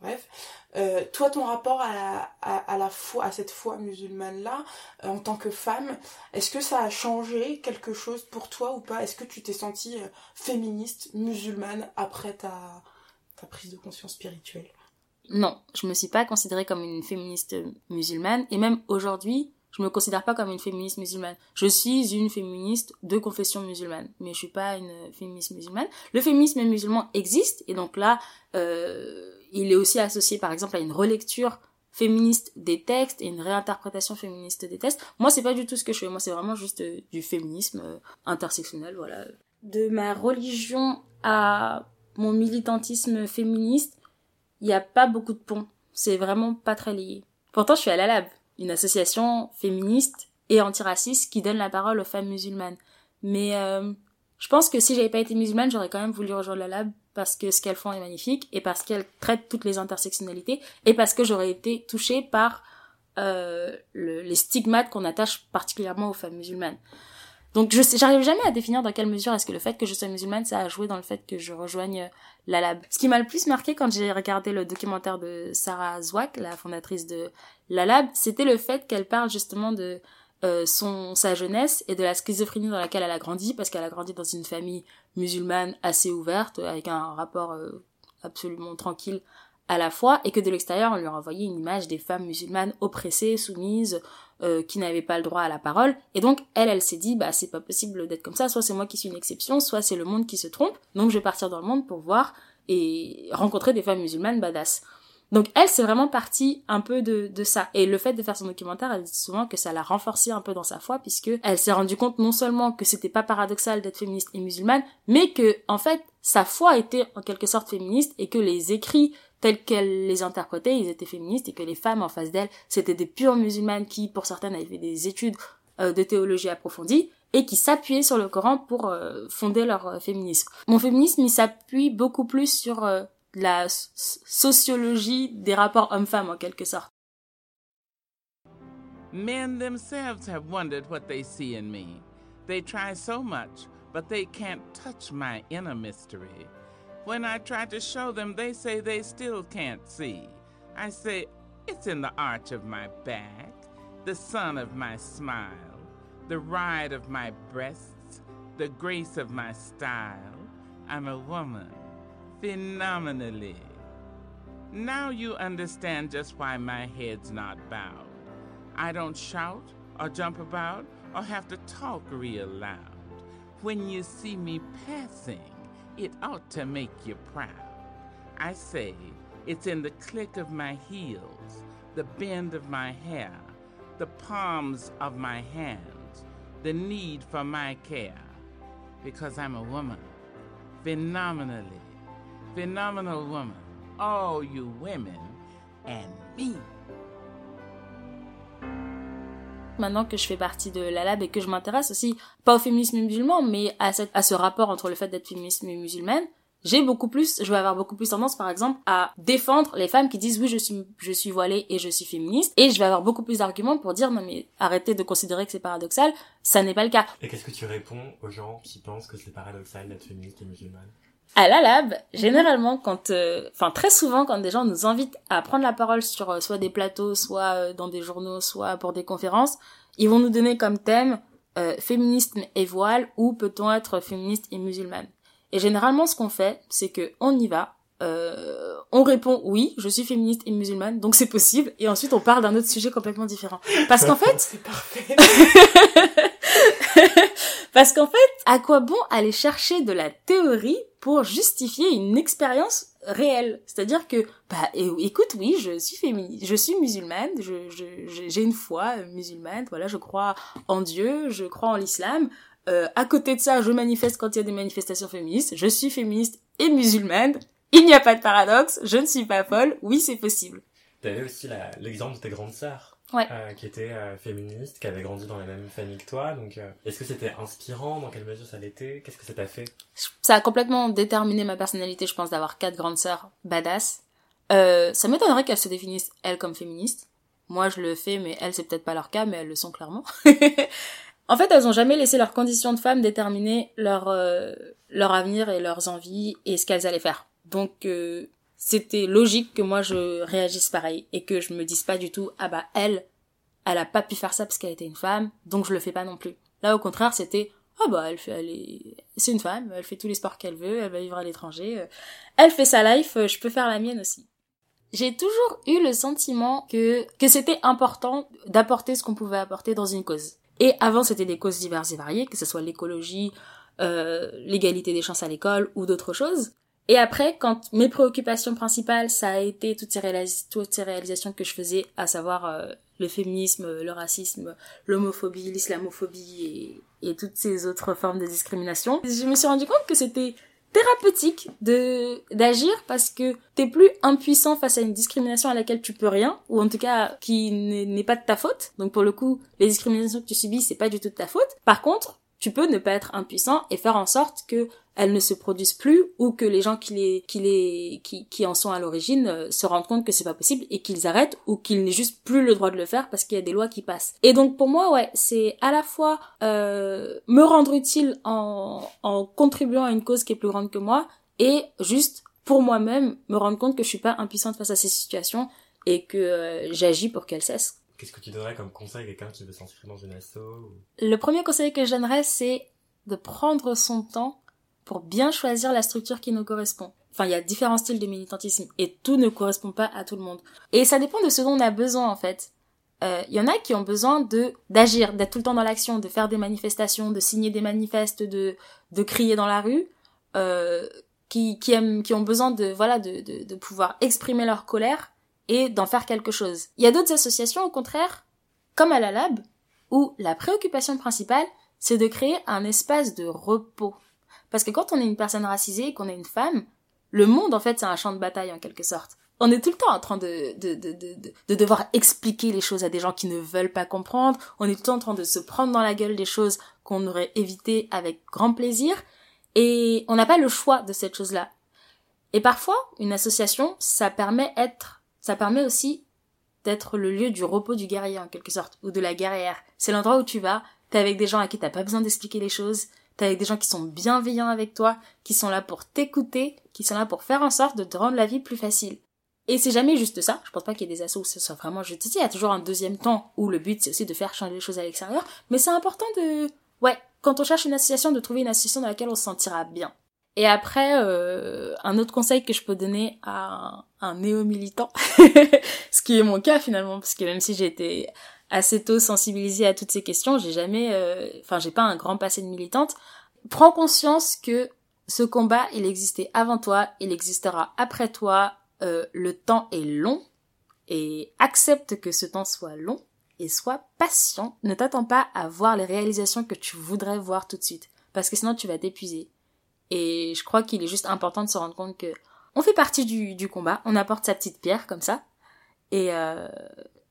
bref. Euh, toi, ton rapport à la, à, à la foi, à cette foi musulmane-là, euh, en tant que femme, est-ce que ça a changé quelque chose pour toi ou pas? Est-ce que tu t'es sentie euh, féministe, musulmane, après ta, ta prise de conscience spirituelle? Non, je me suis pas considérée comme une féministe musulmane, et même aujourd'hui, je me considère pas comme une féministe musulmane. Je suis une féministe de confession musulmane, mais je suis pas une féministe musulmane. Le féminisme musulman existe, et donc là, euh, il est aussi associé par exemple à une relecture féministe des textes et une réinterprétation féministe des textes. Moi, c'est pas du tout ce que je fais. Moi, c'est vraiment juste euh, du féminisme euh, intersectionnel, voilà. De ma religion à mon militantisme féministe, il n'y a pas beaucoup de ponts. C'est vraiment pas très lié. Pourtant, je suis à la lab une association féministe et antiraciste qui donne la parole aux femmes musulmanes. Mais euh, je pense que si j'avais pas été musulmane, j'aurais quand même voulu rejoindre la lab parce que ce qu'elles font est magnifique et parce qu'elles traitent toutes les intersectionnalités et parce que j'aurais été touchée par euh, le, les stigmates qu'on attache particulièrement aux femmes musulmanes. Donc je j'arrive jamais à définir dans quelle mesure est-ce que le fait que je sois musulmane ça a joué dans le fait que je rejoigne la. Ce qui m'a le plus marqué quand j'ai regardé le documentaire de Sarah Zwack, la fondatrice de la lab, c'était le fait qu'elle parle justement de euh, sa jeunesse et de la schizophrénie dans laquelle elle a grandi parce qu'elle a grandi dans une famille musulmane assez ouverte avec un rapport euh, absolument tranquille à la fois et que de l'extérieur on lui a une image des femmes musulmanes oppressées, soumises, euh, qui n'avaient pas le droit à la parole. Et donc elle, elle s'est dit bah c'est pas possible d'être comme ça, soit c'est moi qui suis une exception, soit c'est le monde qui se trompe. Donc je vais partir dans le monde pour voir et rencontrer des femmes musulmanes badass. Donc elle, c'est vraiment partie un peu de, de ça. Et le fait de faire son documentaire, elle dit souvent que ça l'a renforcé un peu dans sa foi, puisque elle s'est rendue compte non seulement que c'était pas paradoxal d'être féministe et musulmane, mais que, en fait, sa foi était en quelque sorte féministe et que les écrits tels qu'elle les interprétait, ils étaient féministes et que les femmes en face d'elle, c'était des pures musulmanes qui, pour certaines, avaient fait des études euh, de théologie approfondie et qui s'appuyaient sur le Coran pour euh, fonder leur euh, féminisme. Mon féminisme, il s'appuie beaucoup plus sur la sociologie des rapports hommes-femmes en quelque sorte. Men themselves have wondered what they see in me. They try so much, but they can't touch my inner. When I try to show them, they say they still can't see. I say, it's in the arch of my back, the sun of my smile, the ride of my breasts, the grace of my style. I'm a woman, phenomenally. Now you understand just why my head's not bowed. I don't shout or jump about or have to talk real loud. When you see me passing, it ought to make you proud. I say it's in the click of my heels, the bend of my hair, the palms of my hands, the need for my care. Because I'm a woman, phenomenally, phenomenal woman. All you women and me. Maintenant que je fais partie de la lab et que je m'intéresse aussi, pas au féminisme musulman, mais à, cette, à ce rapport entre le fait d'être féministe et musulmane, j'ai beaucoup plus, je vais avoir beaucoup plus tendance, par exemple, à défendre les femmes qui disent oui, je suis, je suis voilée et je suis féministe, et je vais avoir beaucoup plus d'arguments pour dire non mais arrêtez de considérer que c'est paradoxal, ça n'est pas le cas. Et qu'est-ce que tu réponds aux gens qui pensent que c'est paradoxal d'être féministe et musulmane? À la lab, généralement, quand, euh, enfin très souvent, quand des gens nous invitent à prendre la parole sur euh, soit des plateaux, soit euh, dans des journaux, soit pour des conférences, ils vont nous donner comme thème féminisme et voile ou peut-on être féministe et musulmane. Et généralement, ce qu'on fait, c'est que on y va, on répond oui, je suis féministe et musulmane, donc c'est possible, et ensuite on parle d'un autre sujet complètement différent. Parce qu'en fait, C'est parfait. Parce qu'en fait, à quoi bon aller chercher de la théorie pour justifier une expérience réelle? C'est-à-dire que, bah, écoute, oui, je suis féministe, je suis musulmane, je, je, j'ai une foi musulmane, voilà, je crois en Dieu, je crois en l'islam. Euh, à côté de ça, je manifeste quand il y a des manifestations féministes. Je suis féministe et musulmane. Il n'y a pas de paradoxe. Je ne suis pas folle. Oui, c'est possible. T'avais aussi l'exemple de tes grandes sœurs. Ouais. euh, qui était euh, féministe, qui avait grandi dans la même famille que toi. Donc, euh, est-ce que c'était inspirant? Dans quelle mesure ça l'était? Qu'est-ce que ça t'a fait? Ça a complètement déterminé ma personnalité, je pense, d'avoir quatre grandes sœurs badass. Euh, ça m'étonnerait qu'elles se définissent, elles, comme féministes. Moi, je le fais, mais elles, c'est peut-être pas leur cas, mais elles le sont clairement. en fait, elles ont jamais laissé leurs conditions de femme déterminer leur, euh, leur avenir et leurs envies et ce qu'elles allaient faire. Donc, euh, c'était logique que moi, je réagisse pareil et que je me dise pas du tout, ah bah, elle, elle a pas pu faire ça parce qu'elle était une femme, donc je le fais pas non plus. Là, au contraire, c'était, ah bah, elle fait, elle est, c'est une femme, elle fait tous les sports qu'elle veut, elle va vivre à l'étranger, euh, elle fait sa life, euh, je peux faire la mienne aussi. J'ai toujours eu le sentiment que, que c'était important d'apporter ce qu'on pouvait apporter dans une cause. Et avant, c'était des causes diverses et variées, que ce soit l'écologie, euh, l'égalité des chances à l'école ou d'autres choses. Et après, quand mes préoccupations principales, ça a été toutes ces, réalisations que je faisais, à savoir euh, le féminisme, le racisme, l'homophobie, l'islamophobie et, et toutes ces autres formes de discrimination, je me suis rendu compte que c'était thérapeutique de d'agir parce que t'es plus impuissant face à une discrimination à laquelle tu peux rien ou en tout cas qui n'est pas de ta faute. Donc pour le coup les discriminations que tu subis c'est pas du tout de ta faute. Par contre tu peux ne pas être impuissant et faire en sorte que elles ne se produisent plus ou que les gens qui les qui les qui, qui en sont à l'origine euh, se rendent compte que c'est pas possible et qu'ils arrêtent ou qu'ils n'aient juste plus le droit de le faire parce qu'il y a des lois qui passent. Et donc pour moi ouais, c'est à la fois euh, me rendre utile en en contribuant à une cause qui est plus grande que moi et juste pour moi-même me rendre compte que je suis pas impuissante face à ces situations et que euh, j'agis pour qu'elles cessent. Qu'est-ce que tu donnerais comme conseil à quelqu'un qui veut s'inscrire dans une asso. Le premier conseil que je donnerais, c'est de prendre son temps pour bien choisir la structure qui nous correspond. Enfin, il y a différents styles de militantisme et tout ne correspond pas à tout le monde. Et ça dépend de ce dont on a besoin en fait. Euh, Il y en a qui ont besoin de d'agir, d'être tout le temps dans l'action, de faire des manifestations, de signer des manifestes, de de crier dans la rue, euh, qui qui aiment, qui ont besoin de voilà de, de pouvoir exprimer leur colère et d'en faire quelque chose. Il y a d'autres associations au contraire, comme à la Lab, où la préoccupation principale c'est de créer un espace de repos. Parce que quand on est une personne racisée et qu'on est une femme, le monde, en fait, c'est un champ de bataille, en quelque sorte. On est tout le temps en train de, de, de, de, de, de devoir expliquer les choses à des gens qui ne veulent pas comprendre. On est tout le temps en train de se prendre dans la gueule des choses qu'on aurait évitées avec grand plaisir. Et on n'a pas le choix de cette chose-là. Et parfois, une association, ça permet être, ça permet aussi d'être le lieu du repos du guerrier, en quelque sorte, ou de la guerrière. C'est l'endroit où tu vas, t'es avec des gens à qui t'as pas besoin d'expliquer les choses, t'es avec des gens qui sont bienveillants avec toi, qui sont là pour t'écouter, qui sont là pour faire en sorte de te rendre la vie plus facile. Et c'est jamais juste ça. Je pense pas qu'il y ait des assos où ce soit vraiment juste ça. Il y a toujours un deuxième temps où le but c'est aussi de faire changer les choses à l'extérieur. Mais c'est important de, ouais, quand on cherche une association, de trouver une association dans laquelle on se sentira bien. Et après, euh, un autre conseil que je peux donner à un, néo-militant, ce qui est mon cas finalement, parce que même si j'ai été assez tôt sensibilisée à toutes ces questions, j'ai jamais, euh, enfin j'ai pas un grand passé de militante. Prends conscience que ce combat, il existait avant toi, il existera après toi. Euh, le temps est long et accepte que ce temps soit long et sois patient. Ne t'attends pas à voir les réalisations que tu voudrais voir tout de suite, parce que sinon tu vas t'épuiser. Et je crois qu'il est juste important de se rendre compte que on fait partie du, du combat, on apporte sa petite pierre comme ça, et euh,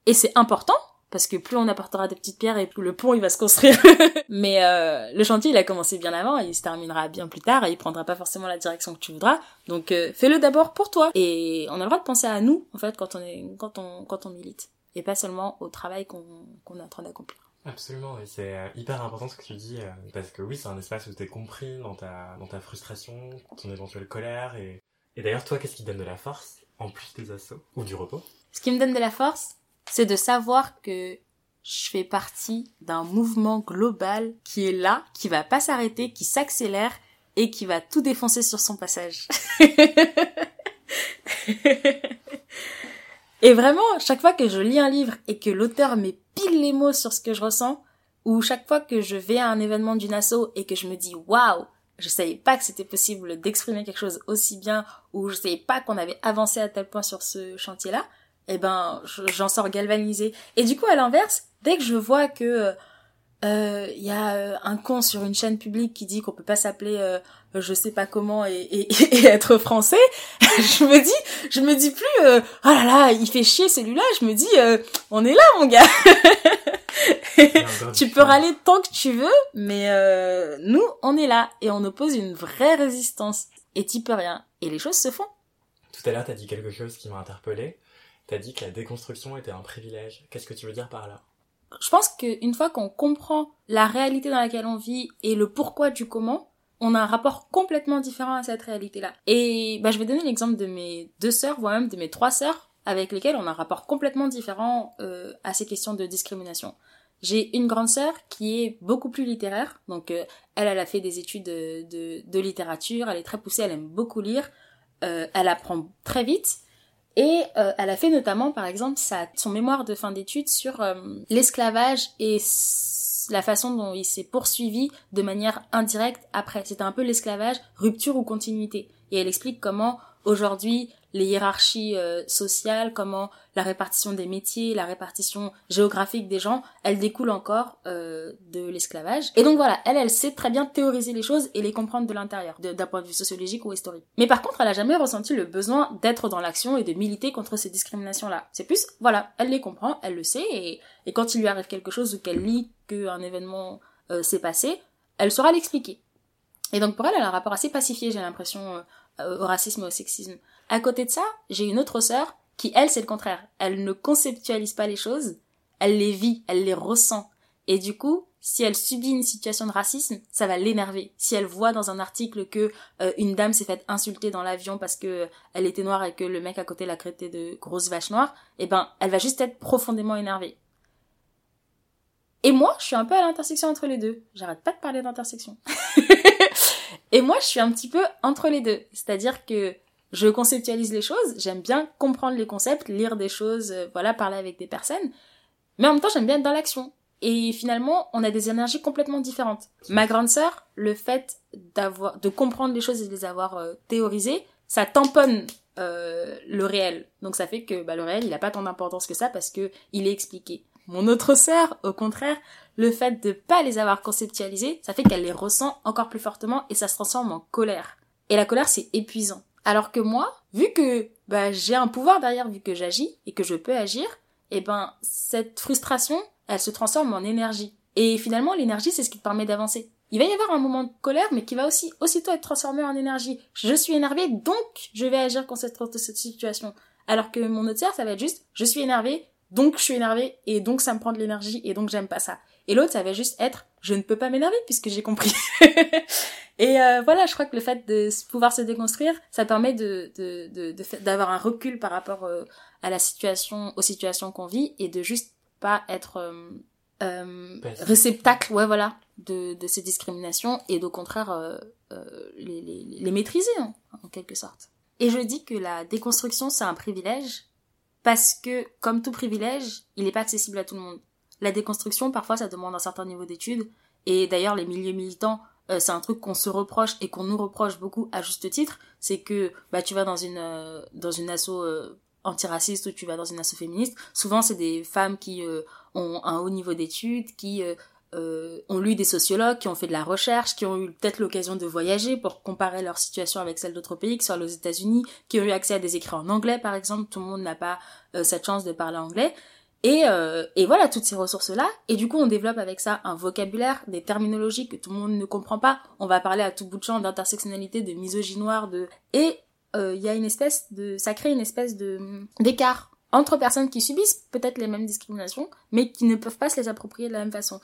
et c'est important parce que plus on apportera des petites pierres et plus le pont il va se construire. Mais euh, le chantier il a commencé bien avant, et il se terminera bien plus tard et il prendra pas forcément la direction que tu voudras. Donc euh, fais-le d'abord pour toi et on a le droit de penser à nous en fait quand on est quand on quand on milite et pas seulement au travail qu'on qu'on est en train d'accomplir. Absolument, et c'est euh, hyper important ce que tu dis, euh, parce que oui, c'est un espace où t'es compris dans ta, dans ta frustration, ton éventuelle colère, et, et d'ailleurs, toi, qu'est-ce qui te donne de la force, en plus des assauts, ou du repos? Ce qui me donne de la force, c'est de savoir que je fais partie d'un mouvement global qui est là, qui va pas s'arrêter, qui s'accélère et qui va tout défoncer sur son passage. et vraiment, chaque fois que je lis un livre et que l'auteur met pile les mots sur ce que je ressens, ou chaque fois que je vais à un événement d'une asso et que je me dis waouh, je savais pas que c'était possible d'exprimer quelque chose aussi bien, ou je savais pas qu'on avait avancé à tel point sur ce chantier-là, eh ben, j'en sors galvanisée. Et du coup, à l'inverse, dès que je vois que euh, il y a euh, un con sur une chaîne publique qui dit qu'on peut pas s'appeler euh, je sais pas comment et, et, et être français. Je me dis je me dis plus euh, oh là là il fait chier celui-là. Je me dis on est là mon gars. Tu peux râler tant que tu veux mais nous on est là et on oppose une vraie résistance. Et tu peux rien. Et les choses se font. Tout à l'heure t'as dit quelque chose qui m'a interpellé. T'as dit que la déconstruction était un privilège. Qu'est-ce que tu veux dire par là? Je pense qu'une fois qu'on comprend la réalité dans laquelle on vit et le pourquoi du comment, on a un rapport complètement différent à cette réalité-là. Et bah, je vais donner l'exemple de mes deux sœurs, voire même de mes trois sœurs, avec lesquelles on a un rapport complètement différent euh, à ces questions de discrimination. J'ai une grande sœur qui est beaucoup plus littéraire, donc euh, elle, elle a fait des études de, de, de, littérature, elle est très poussée, elle aime beaucoup lire, euh, elle apprend très vite, et euh, elle a fait notamment, par exemple, sa, son mémoire de fin d'études sur euh, l'esclavage et la façon dont il s'est poursuivi de manière indirecte après. C'était un peu l'esclavage, rupture ou continuité. Et elle explique comment aujourd'hui les hiérarchies euh, sociales, comment la répartition des métiers, la répartition géographique des gens, elle découle encore euh, de l'esclavage. Et donc voilà, elle, elle sait très bien théoriser les choses et les comprendre de l'intérieur, d'un point de vue sociologique ou historique. Mais par contre, elle a jamais ressenti le besoin d'être dans l'action et de militer contre ces discriminations-là. C'est plus, voilà, elle les comprend, elle le sait, et, quand il lui arrive quelque chose ou qu'elle lit qu'un événement euh, s'est passé, elle saura l'expliquer. Et donc pour elle, elle a un rapport assez pacifié, j'ai l'impression, au racisme et au sexisme. À côté de ça, j'ai une autre sœur qui, elle, c'est le contraire. Elle ne conceptualise pas les choses, elle les vit, elle les ressent. Et du coup, si elle subit une situation de racisme, ça va l'énerver. Si elle voit dans un article que euh, une dame s'est faite insulter dans l'avion parce que elle était noire et que le mec à côté l'a traité de grosse vache noire, eh ben, elle va juste être profondément énervée. Et moi, je suis un peu à l'intersection entre les deux. J'arrête pas de parler d'intersection. et moi, je suis un petit peu entre les deux. C'est-à-dire que je conceptualise les choses, j'aime bien comprendre les concepts, lire des choses, euh, voilà, parler avec des personnes, mais en même temps j'aime bien être dans l'action. Et finalement, on a des énergies complètement différentes. Ma grande sœur, le fait d'avoir, de comprendre les choses et de les avoir euh, théorisées, ça tamponne euh, le réel. Donc ça fait que bah, le réel, il n'a pas tant d'importance que ça parce que il est expliqué. Mon autre sœur, au contraire, le fait de pas les avoir conceptualisées, ça fait qu'elle les ressent encore plus fortement et ça se transforme en colère. Et la colère, c'est épuisant. Alors que moi, vu que bah, j'ai un pouvoir derrière, vu que j'agis et que je peux agir, eh ben cette frustration, elle se transforme en énergie. Et finalement, l'énergie, c'est ce qui te permet d'avancer. Il va y avoir un moment de colère, mais qui va aussi aussitôt être transformé en énergie. Je suis énervée, donc je vais agir contre cette, cette situation. Alors que mon autre ça va être juste, je suis énervée, donc je suis énervée, et donc ça me prend de l'énergie, et donc j'aime pas ça. Et l'autre, ça va juste être, je ne peux pas m'énerver puisque j'ai compris. Et euh, voilà, je crois que le fait de pouvoir se déconstruire, ça permet de d'avoir de, un recul par rapport euh, à la situation, aux situations qu'on vit et de juste pas être euh, euh réceptacle, ouais voilà, de, de ces discriminations et au contraire les, les, les, maîtriser hein, en quelque sorte. Et je dis que la déconstruction c'est un privilège parce que comme tout privilège, il n'est pas accessible à tout le monde. La déconstruction parfois ça demande un certain niveau d'études et d'ailleurs les milieux militants euh, c'est un truc qu'on se reproche et qu'on nous reproche beaucoup à juste titre, c'est que bah tu vas dans une euh, dans asso euh, antiraciste ou tu vas dans une asso féministe, souvent c'est des femmes qui ont un haut niveau d'études, qui ont lu des sociologues, qui ont fait de la recherche, qui ont eu peut-être l'occasion de voyager pour comparer leur situation avec celle d'autres pays, qui sont aux États-Unis, qui ont eu accès à des écrits en anglais par exemple, tout le monde n'a pas cette chance de parler anglais. Et, euh, et voilà, toutes ces ressources-là. Et du coup, on développe avec ça un vocabulaire, des terminologies que tout le monde ne comprend pas. On va parler à tout bout de champ d'intersectionnalité, de misogynoire, de... Et euh, il y a une espèce de... Ça crée une espèce de d'écart entre personnes qui subissent peut-être les mêmes discriminations, mais qui ne peuvent pas se les approprier de la même façon.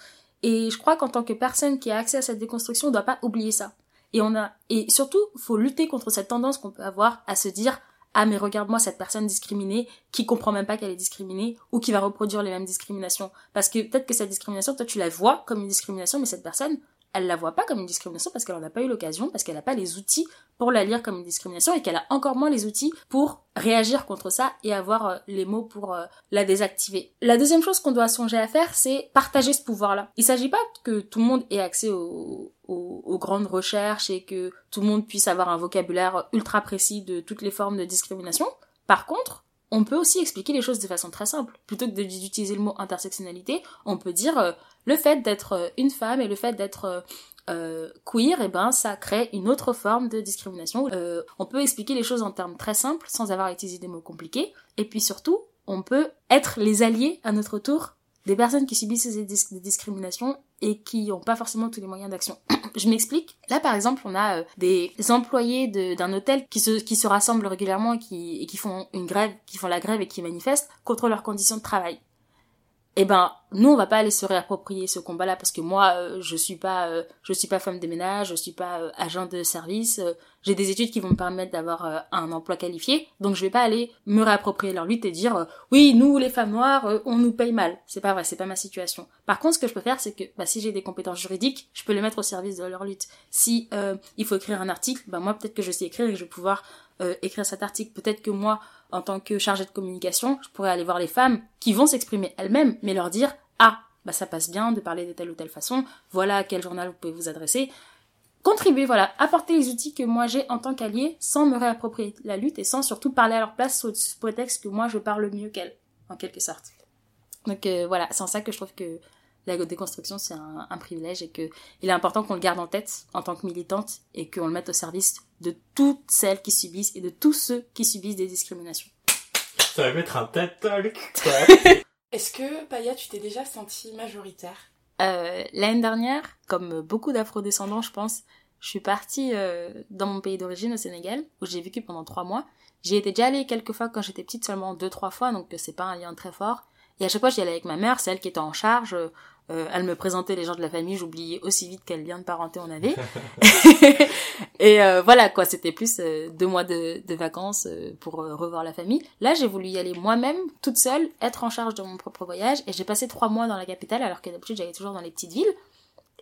Et je crois qu'en tant que personne qui a accès à cette déconstruction, on ne doit pas oublier ça. Et on a, et surtout, faut lutter contre cette tendance qu'on peut avoir à se dire, ah mais regarde-moi cette personne discriminée qui comprend même pas qu'elle est discriminée ou qui va reproduire les mêmes discriminations. Parce que peut-être que cette discrimination, toi tu la vois comme une discrimination, mais cette personne, elle la voit pas comme une discrimination parce qu'elle en a pas eu l'occasion, parce qu'elle n'a pas les outils pour la lire comme une discrimination et qu'elle a encore moins les outils pour réagir contre ça et avoir euh, les mots pour euh, la désactiver. La deuxième chose qu'on doit songer à faire, c'est partager ce pouvoir-là. Il s'agit pas que tout le monde ait accès aux, grandes recherches et que tout le monde puisse avoir un vocabulaire ultra précis de toutes les formes de discrimination. Par contre, on peut aussi expliquer les choses de façon très simple. Plutôt que d'utiliser le mot intersectionnalité, on peut dire euh, le fait d'être euh, une femme et le fait d'être euh, queer, et eh ben ça crée une autre forme de discrimination. on peut expliquer les choses en termes très simples sans avoir à utiliser des mots compliqués. Et puis surtout, on peut être les alliés à notre tour des personnes qui subissent des, discriminations et qui n'ont pas forcément tous les moyens d'action. je m'explique. Là, par exemple, on a euh, des employés d'un hôtel qui se, qui se rassemblent régulièrement et qui, et qui font une grève, qui font la grève et qui manifestent contre leurs conditions de travail eh ben nous on va pas aller se réapproprier ce combat là parce que moi euh, je suis pas euh, je suis pas femme de ménage je suis pas euh, agent de service j'ai des études qui vont me permettre d'avoir un emploi qualifié. Donc je vais pas aller me réapproprier leur lutte et dire oui nous les femmes noires on nous paye mal. C'est pas vrai c'est pas ma situation. Par contre ce que je peux faire c'est que bah, si j'ai des compétences juridiques je peux les mettre au service de leur lutte. Si il faut écrire un article bah moi peut-être que je sais écrire et je vais pouvoir écrire cet article peut-être que moi en tant que chargée de communication, je pourrais aller voir les femmes qui vont s'exprimer elles-mêmes, mais leur dire ah bah ça passe bien de parler de telle ou telle façon, voilà à quel journal vous pouvez vous adresser. Contribuer, voilà, apporter les outils que moi j'ai en tant qu'allié sans me réapproprier la lutte et sans surtout parler à leur place sous ce prétexte que moi je parle mieux qu'elles, en quelque sorte. Donc euh, voilà, c'est en ça que je trouve que la déconstruction c'est un, un, privilège et que il est important qu'on le garde en tête en tant que militante et qu'on le mette au service de toutes celles qui subissent et de tous ceux qui subissent des discriminations. Ça va mettre un TED Talk. Est-ce que, Paya, tu t'es déjà sentie majoritaire? Euh, L'année dernière, comme beaucoup d'afro-descendants, je pense, je suis partie euh, dans mon pays d'origine, au Sénégal, où j'ai vécu pendant trois mois. J'y étais déjà allée quelques fois quand j'étais petite, seulement deux, trois fois, donc c'est pas un lien très fort. Et à chaque fois, j'y allais avec ma mère, celle qui était en charge. Euh, elle me présentait les gens de la famille, j'oubliais aussi vite quel lien de parenté on avait. et euh, voilà quoi, c'était plus euh, deux mois de, de vacances euh, pour revoir la famille. Là, j'ai voulu y aller moi-même, toute seule, être en charge de mon propre voyage. Et j'ai passé trois mois dans la capitale, alors que d'habitude j'allais toujours dans les petites villes.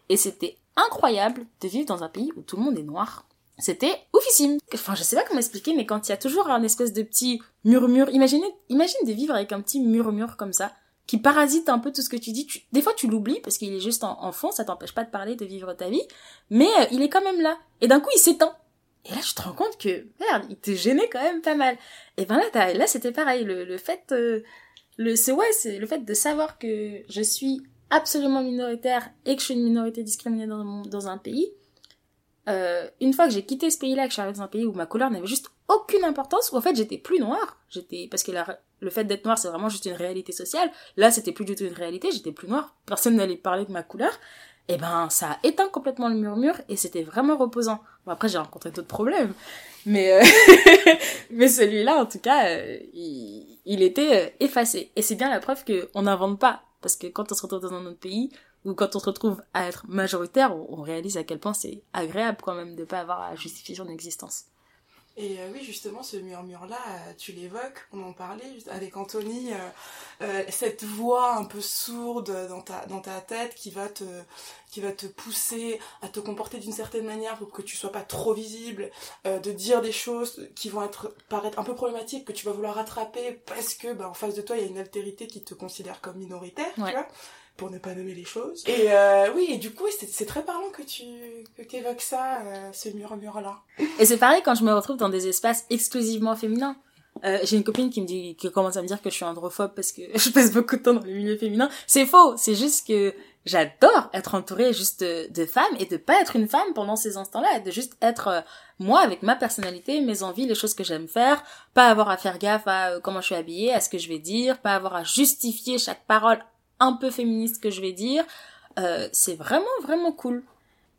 Et c'était incroyable de vivre dans un pays où tout le monde est noir. C'était oufissime. Enfin, je sais pas comment expliquer, mais quand il y a toujours un espèce de petit murmure, imaginez, imagine de vivre avec un petit murmure comme ça qui parasite un peu tout ce que tu dis. des fois, tu l'oublies parce qu'il est juste en, fond, ça t'empêche pas de parler, de vivre ta vie, mais euh, il est quand même là. Et d'un coup, il s'éteint. Et là, je te rends compte que, merde, il te gênait quand même pas mal. Et ben là, là, c'était pareil. Le, le fait, euh, le, c'est ouais, c'est le fait de savoir que je suis absolument minoritaire et que je suis une minorité discriminée dans, dans un pays. Euh, une fois que j'ai quitté ce pays-là, que je suis arrivée dans un pays où ma couleur n'avait juste aucune importance, où en fait j'étais plus noire, j'étais parce que la, le fait d'être noir, c'est vraiment juste une réalité sociale. Là, c'était plus du tout une réalité, j'étais plus noire, personne n'allait parler de ma couleur. Et eh ben, ça a éteint complètement le murmure et c'était vraiment reposant. Bon, après, j'ai rencontré d'autres problèmes, mais euh, mais celui-là, en tout cas, euh, il, était euh, effacé. Et c'est bien la preuve que on n'invente pas, parce que quand on se retrouve dans un autre pays ou quand on se retrouve à être majoritaire, on, réalise à quel point c'est agréable quand même de pas avoir à justifier son existence. Et euh, oui, justement, ce murmure-là, euh, tu l'évoques, on en parlait avec Anthony, euh, cette voix un peu sourde dans ta, dans ta tête qui va, te, qui va te pousser à te comporter d'une certaine manière pour que tu sois pas trop visible, de dire des choses qui vont être, paraître un peu problématiques, que tu vas vouloir rattraper parce que bah, en face de toi, il y a une altérité qui te considère comme minoritaire, tu vois pour ne pas nommer les choses. Et euh, oui, et du coup, c'est très parlant que tu que évoques ça, euh, ce murmure-là. Et c'est pareil quand je me retrouve dans des espaces exclusivement féminins. Euh, j'ai une copine qui me dit, qui commence à me dire que je suis androphobe parce que je passe beaucoup de temps dans le milieu féminin. C'est faux. C'est juste que j'adore être entourée juste de, femmes et de pas être une femme pendant ces instants-là, de juste être euh, moi avec ma personnalité, mes envies, les choses que j'aime faire, pas avoir à faire gaffe à euh, comment je suis habillée, à ce que je vais dire, pas avoir à justifier chaque parole un peu féministe que je vais dire, euh, c'est vraiment vraiment cool.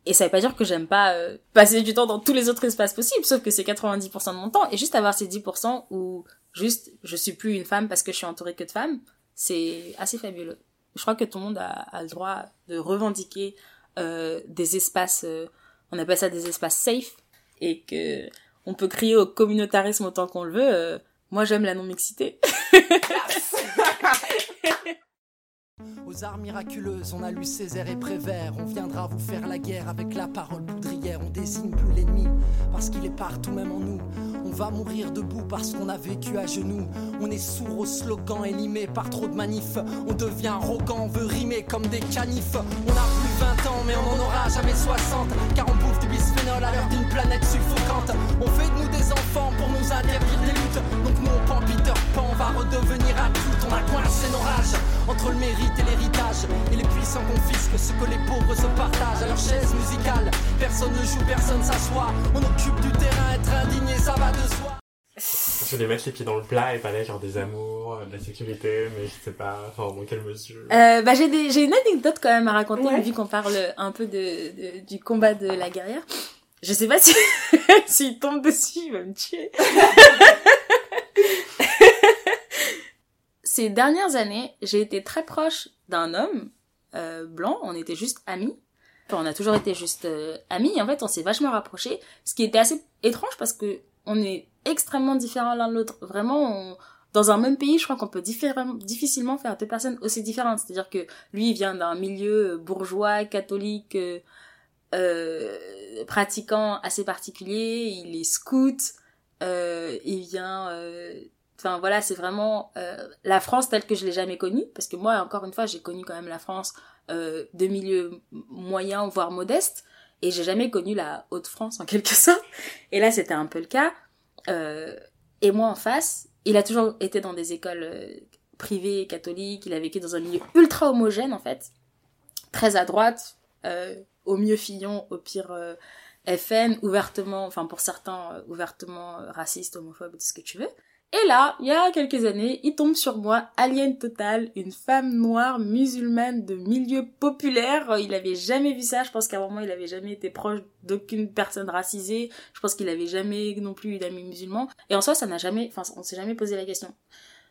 Et ça veut pas dire que j'aime pas euh, passer du temps dans tous les autres espaces possibles, sauf que c'est 90% de mon temps. Et juste avoir ces 10% où juste je suis plus une femme parce que je suis entourée que de femmes, c'est assez fabuleux. Je crois que tout le monde a, le droit de revendiquer euh, des espaces, on appelle ça des espaces safe, et que on peut crier au communautarisme autant qu'on le veut. moi j'aime la non-mixité. Aux arts miraculeuses, on a lu Césaire et Prévert. On viendra vous faire la guerre avec la parole poudrière. On désigne plus l'ennemi parce qu'il est partout, même en nous. On va mourir debout parce qu'on a vécu à genoux. On est sourd aux slogans élimés par trop de manifs. On devient arrogant, on veut rimer comme des canifs. On a plus 20 ans, mais on n'en aura jamais 60. Car on bouffe du bisphénol à l'heure d'une planète suffocante. On fait de nous des enfants pour nous interdire des luttes. Donc nous on va redevenir adulte, on a coincé nos rages entre le mérite et l'héritage. Et les puissants confisquent ce que les pauvres se partagent à leur chaise musicale. Personne ne joue, personne s'assoit. On occupe du terrain, être indigné, ça va de soi. Je voulais mettre les pieds dans le plat et parler genre des amours, euh, de la sécurité, mais je sais pas, enfin dans quelle mesure. Euh, bah j'ai des, une anecdote quand même à raconter vu qu'on parle un peu du combat de la guerrière. Je sais pas si s'il tombe dessus, il va me tuer. Ces dernières années, j'ai été très proche d'un homme, euh, blanc, on était juste amis. Enfin, on a toujours été juste euh, amis, en fait, on s'est vachement rapprochés, ce qui était assez étrange parce que on est extrêmement différents l'un de l'autre. Vraiment, on, dans un même pays, je crois qu'on peut difficilement faire deux personnes aussi différentes. C'est-à-dire que lui, il vient d'un milieu bourgeois, catholique, euh, euh, pratiquant assez particulier. Il est scout. Euh, il vient... Enfin voilà, c'est vraiment euh, la France telle que je l'ai jamais connue. Parce que moi, encore une fois, j'ai connu quand même la France euh, de milieu moyen, voire modeste. Et j'ai jamais connu la Haute-France en quelque sorte. Et là, c'était un peu le cas. Euh, et moi, en face, il a toujours été dans des écoles privées, catholiques. Il a vécu dans un milieu ultra homogène, en fait. Très à droite, au mieux Fillon, au pire FN, ouvertement, enfin pour certains, ouvertement raciste, homophobe, tout ce que tu veux. Et là, il y a quelques années, il tombe sur moi, alien total, une femme noire musulmane de milieu populaire. Il avait jamais vu ça. Je pense qu'à un moment, il avait jamais été proche d'aucune personne racisée. Je pense qu'il avait jamais non plus eu d'amis musulmans. Et en soi, ça n'a jamais, enfin, on s'est jamais posé la question.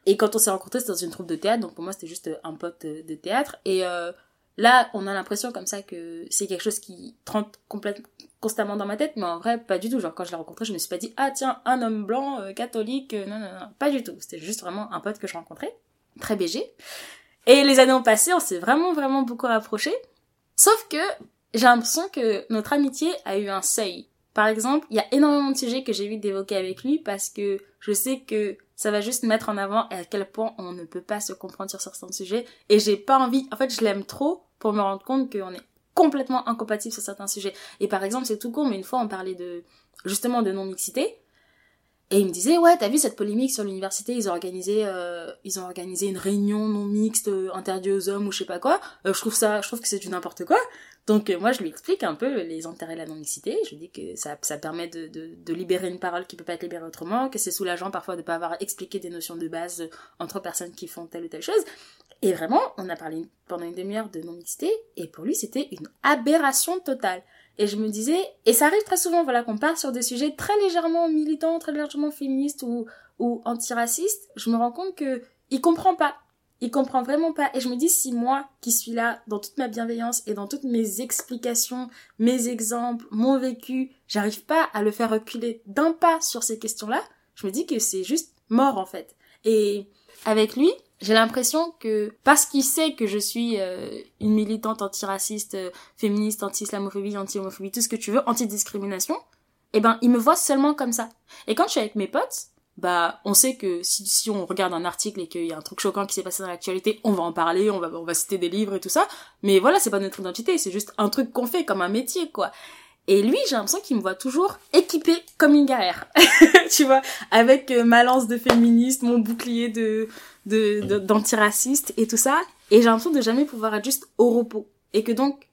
Et quand on s'est rencontrés, c'était dans une troupe de théâtre. Donc pour moi, c'était juste un pote de théâtre. Et euh, là, on a l'impression comme ça que c'est quelque chose qui trente complètement constamment dans ma tête, mais en vrai, pas du tout. Genre, quand je l'ai rencontré, je me suis pas dit, ah tiens, un homme blanc, euh, catholique, euh, non, non, non, pas du tout. C'était juste vraiment un pote que je rencontrais, très BG. Et les années ont passé, on s'est vraiment, vraiment beaucoup rapprochés. Sauf que j'ai l'impression que notre amitié a eu un seuil. Par exemple, il y a énormément de sujets que j'ai envie d'évoquer avec lui parce que je sais que ça va juste mettre en avant à quel point on ne peut pas se comprendre sur certains sujets. Et j'ai pas envie, en fait, je l'aime trop pour me rendre compte qu'on est complètement incompatibles sur certains sujets. Et par exemple, c'est tout con, mais une fois on parlait de, justement, de non-mixité. Et il me disait, ouais, t'as vu cette polémique sur l'université, ils ont organisé, euh, ils ont organisé une réunion non mixte euh, interdite aux hommes ou je sais pas quoi. Euh, je trouve ça, je trouve que c'est du n'importe quoi. Donc moi je lui explique un peu les intérêts de la non-mixité. Je lui dis que ça, ça permet de, de, libérer une parole qui peut pas être libérée autrement, que c'est soulageant parfois de pas avoir expliqué des notions de base entre personnes qui font telle ou telle chose. Et vraiment, on a parlé pendant une demi-heure de non-mixité, et pour lui c'était une aberration totale. Et je me disais, et ça arrive très souvent, voilà, qu'on part sur des sujets très légèrement militants, très légèrement féministes ou, ou antiracistes, je me rends compte que il comprend pas. Il comprend vraiment pas. Et je me dis, si moi, qui suis là, dans toute ma bienveillance et dans toutes mes explications, mes exemples, mon vécu, j'arrive pas à le faire reculer d'un pas sur ces questions-là, je me dis que c'est juste mort, en fait. Et avec lui, j'ai l'impression que parce qu'il sait que je suis euh, une militante antiraciste, euh, féministe, anti-islamophobie, anti-homophobie, tout ce que tu veux, anti-discrimination, eh ben il me voit seulement comme ça. Et quand je suis avec mes potes, bah on sait que si, si on regarde un article et qu'il y a un truc choquant qui s'est passé dans l'actualité, on va en parler, on va on va citer des livres et tout ça. Mais voilà, c'est pas notre identité, c'est juste un truc qu'on fait comme un métier quoi. Et lui, j'ai l'impression qu'il me voit toujours équipée comme une guerrière. tu vois, avec euh, ma lance de féministe, mon bouclier de de de- d'antiraciste et tout ça. Et j'ai l'impression de jamais pouvoir être juste au repos. Et que donc,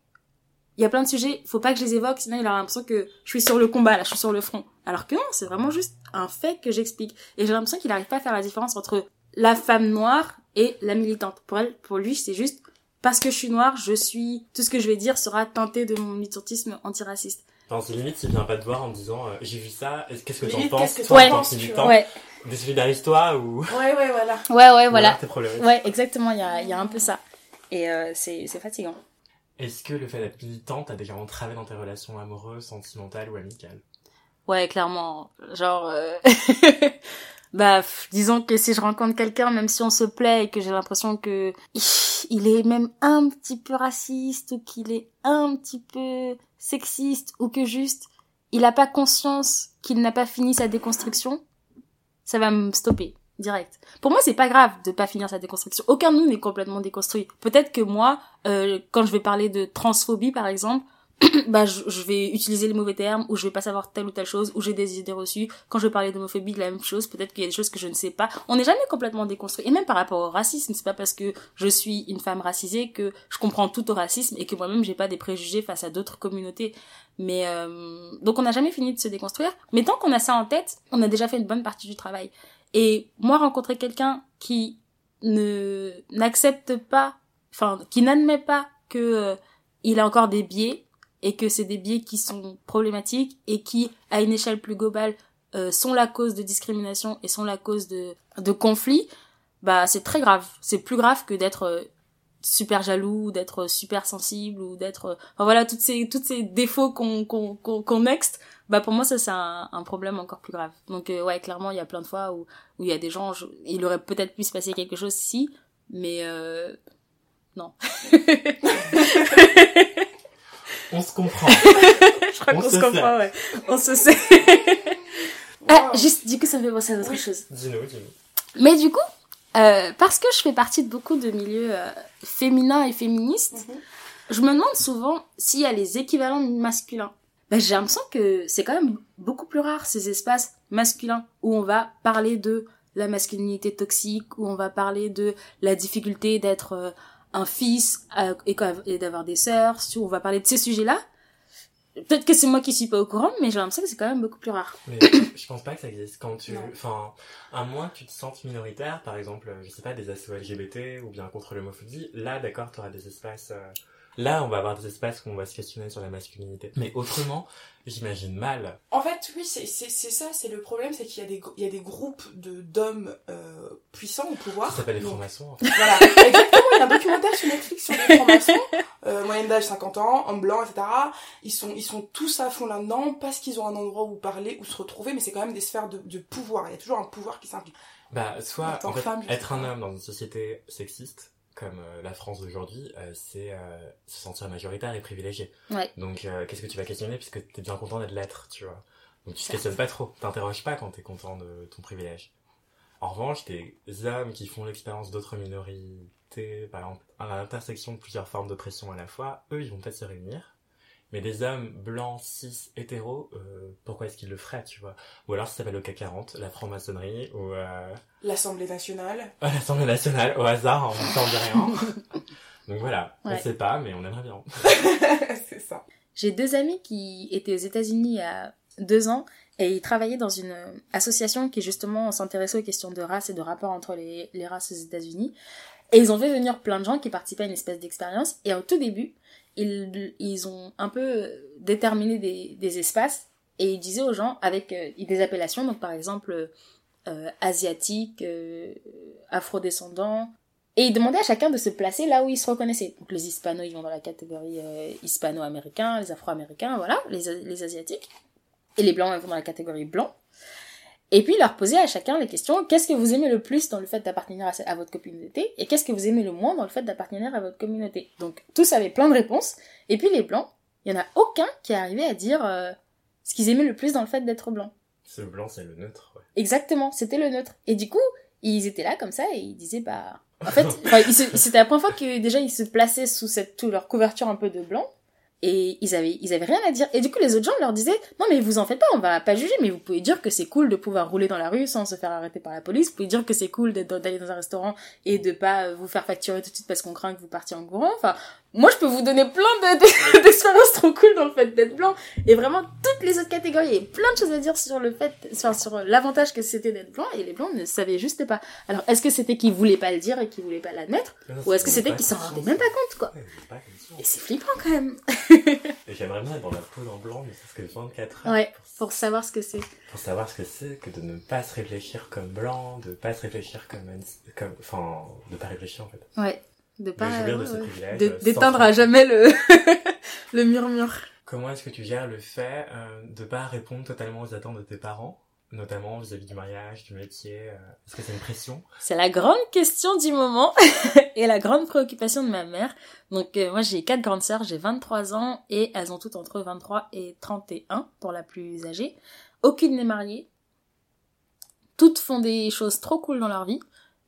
il y a plein de sujets, faut pas que je les évoque, sinon il aura l'impression que je suis sur le combat, là, je suis sur le front. Alors que non, c'est vraiment juste un fait que j'explique. Et j'ai l'impression qu'il arrive pas à faire la différence entre la femme noire et la militante. Pour elle, pour lui, c'est juste parce que je suis noire, je suis, tout ce que je vais dire sera teinté de mon militantisme antiraciste. Enfin, c'est limite, il vient pas te voir en disant euh, j'ai vu ça, est-ce- qu'est-ce que t'en penses? qu'est-ce que tant penses, tu militant Ouais, Désolidarise-toi ou? Ouais, ouais, voilà. ouais, ouais, ou voilà. Ouais, exactement, il y a, il y a un peu ça. Et euh, c'est c'est fatigant. Est-ce que le fait d'être militante t'a déjà entravé dans tes relations amoureuses, sentimentales ou amicales? Ouais, clairement. Genre, euh, bah, disons que si je rencontre quelqu'un, même si on se plaît et que j'ai l'impression que il est même un petit peu raciste ou qu'il est un petit peu sexiste ou que juste il a pas conscience qu'il n'a pas fini sa déconstruction, ça va me stopper direct. Pour moi, c'est pas grave de pas finir sa déconstruction. Aucun de nous n'est complètement déconstruit. Peut-être que moi, euh, quand je vais parler de transphobie par exemple, bah je, je vais utiliser les mauvais termes ou je vais pas savoir telle ou telle chose ou j'ai des idées reçues. Quand je vais parler d'homophobie la même chose. Peut-être qu'il y a des choses que je ne sais pas. On n'est jamais complètement déconstruit. Et même par rapport au racisme c'est pas parce que je suis une femme racisée que je comprends tout au racisme et que moi-même j'ai pas des préjugés face à d'autres communautés. Mais euh, donc on n'a jamais fini de se déconstruire. Mais tant qu'on a ça en tête on a déjà fait une bonne partie du travail. Et moi rencontrer quelqu'un qui ne n'accepte pas enfin qui n'admet pas que euh, il a encore des biais et que c'est des biais qui sont problématiques et qui, à une échelle plus globale, euh, sont la cause de discrimination et sont la cause de, de conflits, bah c'est très grave. C'est plus grave que d'être euh, super jaloux, d'être super sensible ou d'être, euh, enfin voilà, toutes ces toutes ces défauts qu'on qu'on qu'on qu'on next, bah pour moi ça c'est un, un problème encore plus grave. Donc euh, ouais, clairement il y a plein de fois où où il y a des gens, je- il aurait peut-être pu se passer quelque chose si, mais euh, non. On se comprend. Je crois On qu'on se comprend, ouais. On se sait. ah, juste, du coup, ça me fait penser à autre chose. Dis-nous, dis-nous. Mais du coup, euh, parce que je fais partie de beaucoup de milieux euh, féminins et féministes, je me demande souvent s'il y a les équivalents masculins. Ben, j'ai l'impression que c'est quand même beaucoup plus rare ces espaces masculins où on va parler de la masculinité toxique, où on va parler de la difficulté d'être euh, un fils euh, et d'avoir des sœurs, où on va parler de ces sujets-là. Peut-être que c'est moi qui suis pas au courant, mais j'ai l'impression que c'est quand même beaucoup plus rare. Mais je pense pas que ça existe. Quand tu, enfin, à moins que tu te sentes minoritaire, par exemple, je sais pas, des assos LGBT ou bien contre l'homophobie, là, d'accord, t'auras des espaces, euh, là, on va avoir des espaces où on va se questionner sur la masculinité. Mais autrement, j'imagine mal. En fait, oui, c'est c'est- c'est ça, c'est le problème, c'est qu'il y, a des gr- il y a des groupes de d'hommes euh, puissants au pouvoir. Ça s'appelle les francs-maçons, en fait. Voilà, exactement, il y a un documentaire sur Netflix sur les francs-maçons, euh, moyenne d'âge 50 ans, hommes blancs, etc. Ils sont, ils sont tous à fond là-dedans parce qu'ils ont un endroit où parler, où se retrouver, mais c'est quand même des sphères de, de pouvoir. Il y a toujours un pouvoir qui s'implique. Bah, soit, en fait, femme, être un homme dans une société sexiste, comme euh, la France d'aujourd'hui, euh, c'est euh, se sentir majoritaire et privilégié. Ouais. Donc, qu'est-ce que tu vas questionner puisque t'es bien content d'être l'être, tu vois? Donc, tu Certes. questionnes pas trop, t'interroges pas quand t'es content de ton privilège. En revanche, des hommes qui font l'expérience d'autres minorités, par exemple, à l'intersection de plusieurs formes d'oppression à la fois, eux, ils vont peut-être se réunir. Mais des hommes blancs, cis, hétéros, euh, pourquoi est-ce qu'ils le feraient, tu vois? Ou alors ça s'appelle le CAC 40, la franc-maçonnerie, ou euh, L'Assemblée nationale. l'Assemblée nationale, au hasard, en même temps de rien. Donc voilà, on Ouais. sait pas, mais on aimerait bien. c'est ça. J'ai deux amis qui étaient aux États-Unis il y a deux ans et ils travaillaient dans une association qui justement s'intéressait aux questions de race et de rapport entre les, les races aux États-Unis. Et ils ont fait venir plein de gens qui participaient à une espèce d'expérience. Et au tout début, ils, ils ont un peu déterminé des, espaces et ils disaient aux gens avec euh, des appellations, donc par exemple euh, asiatique, euh, et ils demandaient à chacun de se placer là où ils se reconnaissaient. Donc les hispanos, ils vont dans la catégorie euh, hispano-américain, les afro-américains, voilà, les, les asiatiques. Et les blancs, ils vont dans la catégorie blanc. Et puis, leur posaient à chacun les questions, qu'est-ce que vous aimez le plus dans le fait d'appartenir à, à votre communauté? Et qu'est-ce que vous aimez le moins dans le fait d'appartenir à votre communauté? Donc, tous avaient plein de réponses. Et puis, les blancs, il y en a aucun qui arrivait à dire euh, ce qu'ils aimaient le plus dans le fait d'être blanc. Ce blanc, c'est le neutre, ouais. Exactement, c'était le neutre. Et du coup, ils étaient là comme ça et ils disaient bah en fait, c'était la première fois que déjà ils se plaçaient sous cette tout leur couverture un peu de blanc et ils avaient ils avaient rien à dire. Et du coup, les autres gens leur disaient "Non mais vous en faites pas, on va pas juger, mais vous pouvez dire que c'est cool de pouvoir rouler dans la rue sans se faire arrêter par la police, vous pouvez dire que c'est cool d'aller dans un restaurant et de pas euh, vous faire facturer tout de suite parce qu'on craint que vous partiez en courant." Enfin, moi je peux vous donner plein de- de- d'expériences trop cool dans le fait d'être blanc et vraiment toutes les autres catégories, il y a plein de choses à dire sur le fait, enfin, sur l'avantage que c'était d'être blanc, et les blancs ne savaient juste pas. Alors, est-ce que c'était qu'ils voulaient pas le dire et qu'ils voulaient pas l'admettre, ou est-ce que c'était qu'ils s'en rendaient même pas compte, quoi? Pas. Et c'est flippant quand même. Et j'aimerais bien être dans la peau d'un blanc, mais c'est ce que 24 heures. Ouais, Pour, savoir ce que c'est. pour savoir ce que c'est que de ne pas se réfléchir comme blanc, de pas se réfléchir comme, enfin, de pas réfléchir en fait. Ouais. De pas, euh, sans d'éteindre à jamais le, le murmure. Comment est-ce que tu gères le fait euh, de pas répondre totalement aux attentes de tes parents, notamment vis-à-vis du mariage, du métier euh, Est-ce que c'est une pression? C'est la grande question du moment et la grande préoccupation de ma mère. Donc euh, moi j'ai quatre grandes sœurs, j'ai 23 ans et elles ont toutes entre 23 et 31 pour la plus âgée. Aucune n'est mariée. Toutes font des choses trop cool dans leur vie,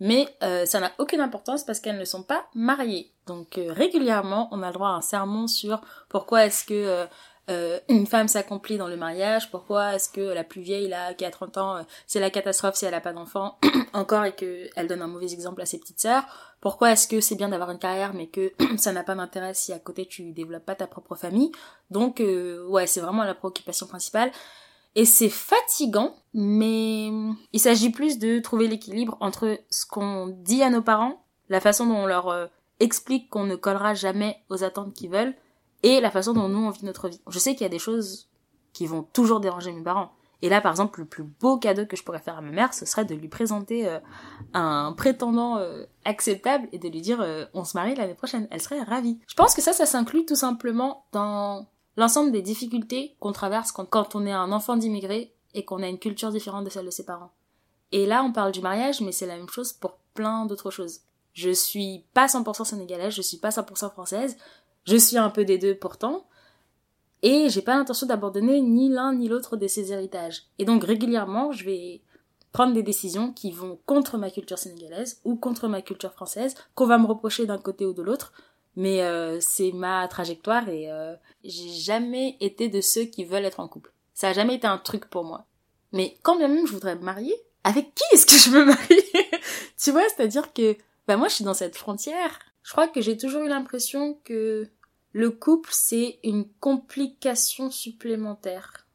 mais euh, ça n'a aucune importance parce qu'elles ne sont pas mariées. Donc euh, régulièrement, on a le droit à un sermon sur pourquoi est-ce que euh, une femme s'accomplit dans le mariage, pourquoi est-ce que la plus vieille là qui a 30 ans, c'est la catastrophe si elle a pas d'enfant encore et que elle donne un mauvais exemple à ses petites sœurs, pourquoi est-ce que c'est bien d'avoir une carrière mais que ça n'a pas d'intérêt si à côté tu développes pas ta propre famille. Donc ouais, c'est vraiment la préoccupation principale. Et c'est fatigant, mais il s'agit plus de trouver l'équilibre entre ce qu'on dit à nos parents, la façon dont on leur euh, explique qu'on ne collera jamais aux attentes qu'ils veulent, et la façon dont nous on vit notre vie. Je sais qu'il y a des choses qui vont toujours déranger mes parents. Et là, par exemple, le plus beau cadeau que je pourrais faire à ma mère, ce serait de lui présenter euh, un prétendant euh, acceptable et de lui dire on se marie l'année prochaine. Elle serait ravie. Je pense que ça, ça s'inclut tout simplement dans l'ensemble des difficultés qu'on traverse quand, on est un enfant d'immigré et qu'on a une culture différente de celle de ses parents. Et là, on parle du mariage, mais c'est la même chose pour plein d'autres choses. Je suis pas 100% sénégalaise, je suis pas 100% française, je suis un peu des deux pourtant, et j'ai pas l'intention d'abandonner ni l'un ni l'autre de ces héritages. Et donc régulièrement, je vais prendre des décisions qui vont contre ma culture sénégalaise ou contre ma culture française, qu'on va me reprocher d'un côté ou de l'autre, mais euh, c'est ma trajectoire et euh, j'ai jamais été de ceux qui veulent être en couple. Ça a jamais été un truc pour moi. Mais quand même je voudrais me marier, avec qui est-ce que je me marie Tu vois, c'est-à-dire que bah moi je suis dans cette frontière. Je crois que j'ai toujours eu l'impression que le couple, c'est une complication supplémentaire.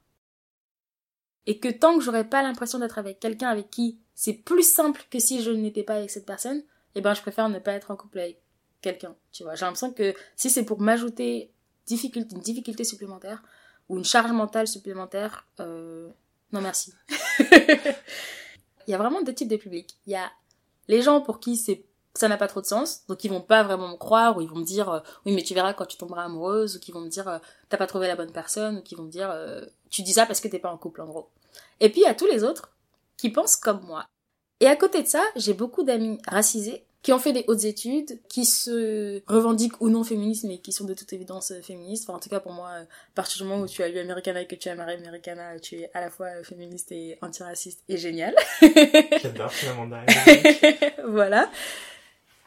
Et que tant que j'aurais pas l'impression d'être avec quelqu'un avec qui c'est plus simple que si je n'étais pas avec cette personne, eh ben je préfère ne pas être en couple avec quelqu'un, tu vois. J'ai l'impression que si c'est pour m'ajouter difficulté, une difficulté supplémentaire ou une charge mentale supplémentaire, euh, non merci. Il y a vraiment deux types de publics. Il y a les gens pour qui c'est ça n'a pas trop de sens, donc ils vont pas vraiment me croire, ou ils vont me dire euh, oui mais tu verras quand tu tomberas amoureuse, ou qu'ils vont me dire euh, t'as pas trouvé la bonne personne, ou qu'ils vont me dire euh, tu dis ça parce que t'es pas en couple en gros. Et puis il y a tous les autres qui pensent comme moi. Et à côté de ça, j'ai beaucoup d'amis racisés qui ont fait des hautes études, qui se revendiquent ou non féministes, mais qui sont de toute évidence féministes. Enfin, en tout cas, pour moi, à partir du moment où tu as lu Americana et que tu as marré Americana, tu es à la fois féministe et antiraciste et génial. J'adore Amanda. voilà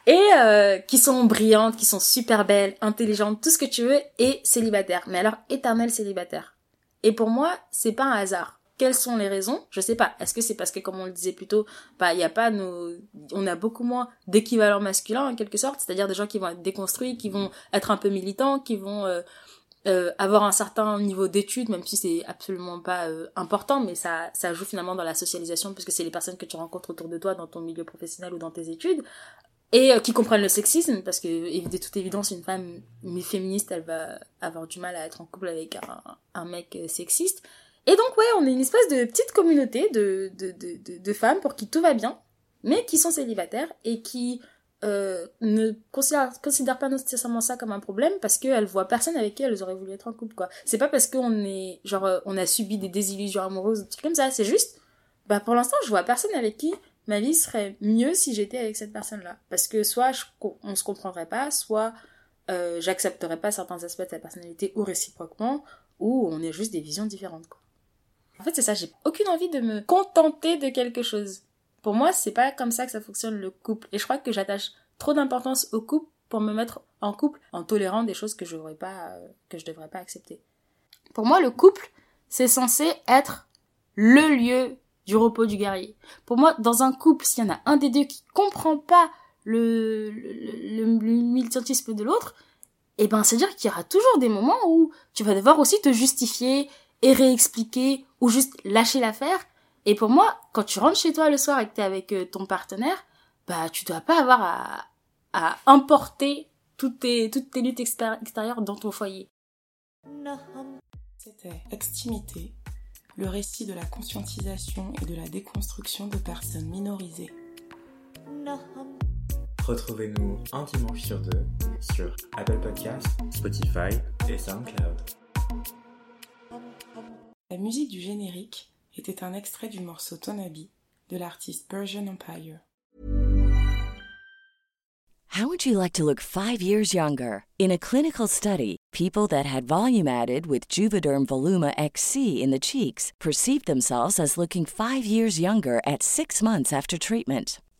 et euh, qui sont brillantes, qui sont super belles, intelligentes, tout ce que tu veux, et célibataires. Mais alors éternel célibataire. Et pour moi, c'est pas un hasard. Quelles sont les raisons Je sais pas. Est-ce que c'est parce que, comme on le disait plus tôt, bah, y a pas nos, on a beaucoup moins d'équivalents masculins en quelque sorte, c'est-à-dire des gens qui vont être déconstruits, qui vont être un peu militants, qui vont euh, euh, avoir un certain niveau d'études, même si c'est absolument pas euh, important, mais ça, ça joue finalement dans la socialisation, puisque c'est les personnes que tu rencontres autour de toi dans ton milieu professionnel ou dans tes études et qui comprennent le sexisme parce que de toute évidence une femme féministe elle va avoir du mal à être en couple avec un, mec sexiste et donc ouais on est une espèce de petite communauté de, de, de, de, femmes pour qui tout va bien mais qui sont célibataires et qui euh, ne considèrent, pas nécessairement ça comme un problème parce qu'elles voient personne avec qui elles auraient voulu être en couple quoi c'est pas parce qu'on est genre euh, on a subi des désillusions amoureuses des trucs comme ça c'est juste bah pour l'instant je vois personne avec qui ma vie serait mieux si j'étais avec cette personne-là. Parce que soit je, on se comprendrait pas, soit euh, j'accepterais pas certains aspects de sa personnalité ou réciproquement, ou on est juste des visions différentes. Quoi. En fait, c'est ça, j'ai aucune envie de me contenter de quelque chose. Pour moi, c'est pas comme ça que ça fonctionne le couple. Et je crois que j'attache trop d'importance au couple pour me mettre en couple en tolérant des choses que je pas, euh, que je devrais pas accepter. Pour moi, le couple, c'est censé être le lieu du repos du guerrier. Pour moi, dans un couple, s'il y en a un des deux qui comprend pas le, le, militantisme de l'autre, eh ben, c'est-à-dire qu'il y aura toujours des moments où tu vas devoir aussi te justifier et réexpliquer ou juste lâcher l'affaire. Et pour moi, quand tu rentres chez toi le soir et que t'es avec euh, ton partenaire, bah, tu dois pas avoir à, à importer toutes tes, toutes tes luttes extérieures dans ton foyer. C'était Extimité, le récit de la conscientisation et de la déconstruction de personnes minorisées. Retrouvez-nous un dimanche sur deux sur Apple Podcasts, Spotify et SoundCloud. La musique du générique était un extrait du morceau Tonabi de l'artiste Persian Empire. How would you like to look five years younger? In a clinical study, people that had volume added with Juvederm Voluma XC in the cheeks perceived themselves as looking five years younger at six months after treatment.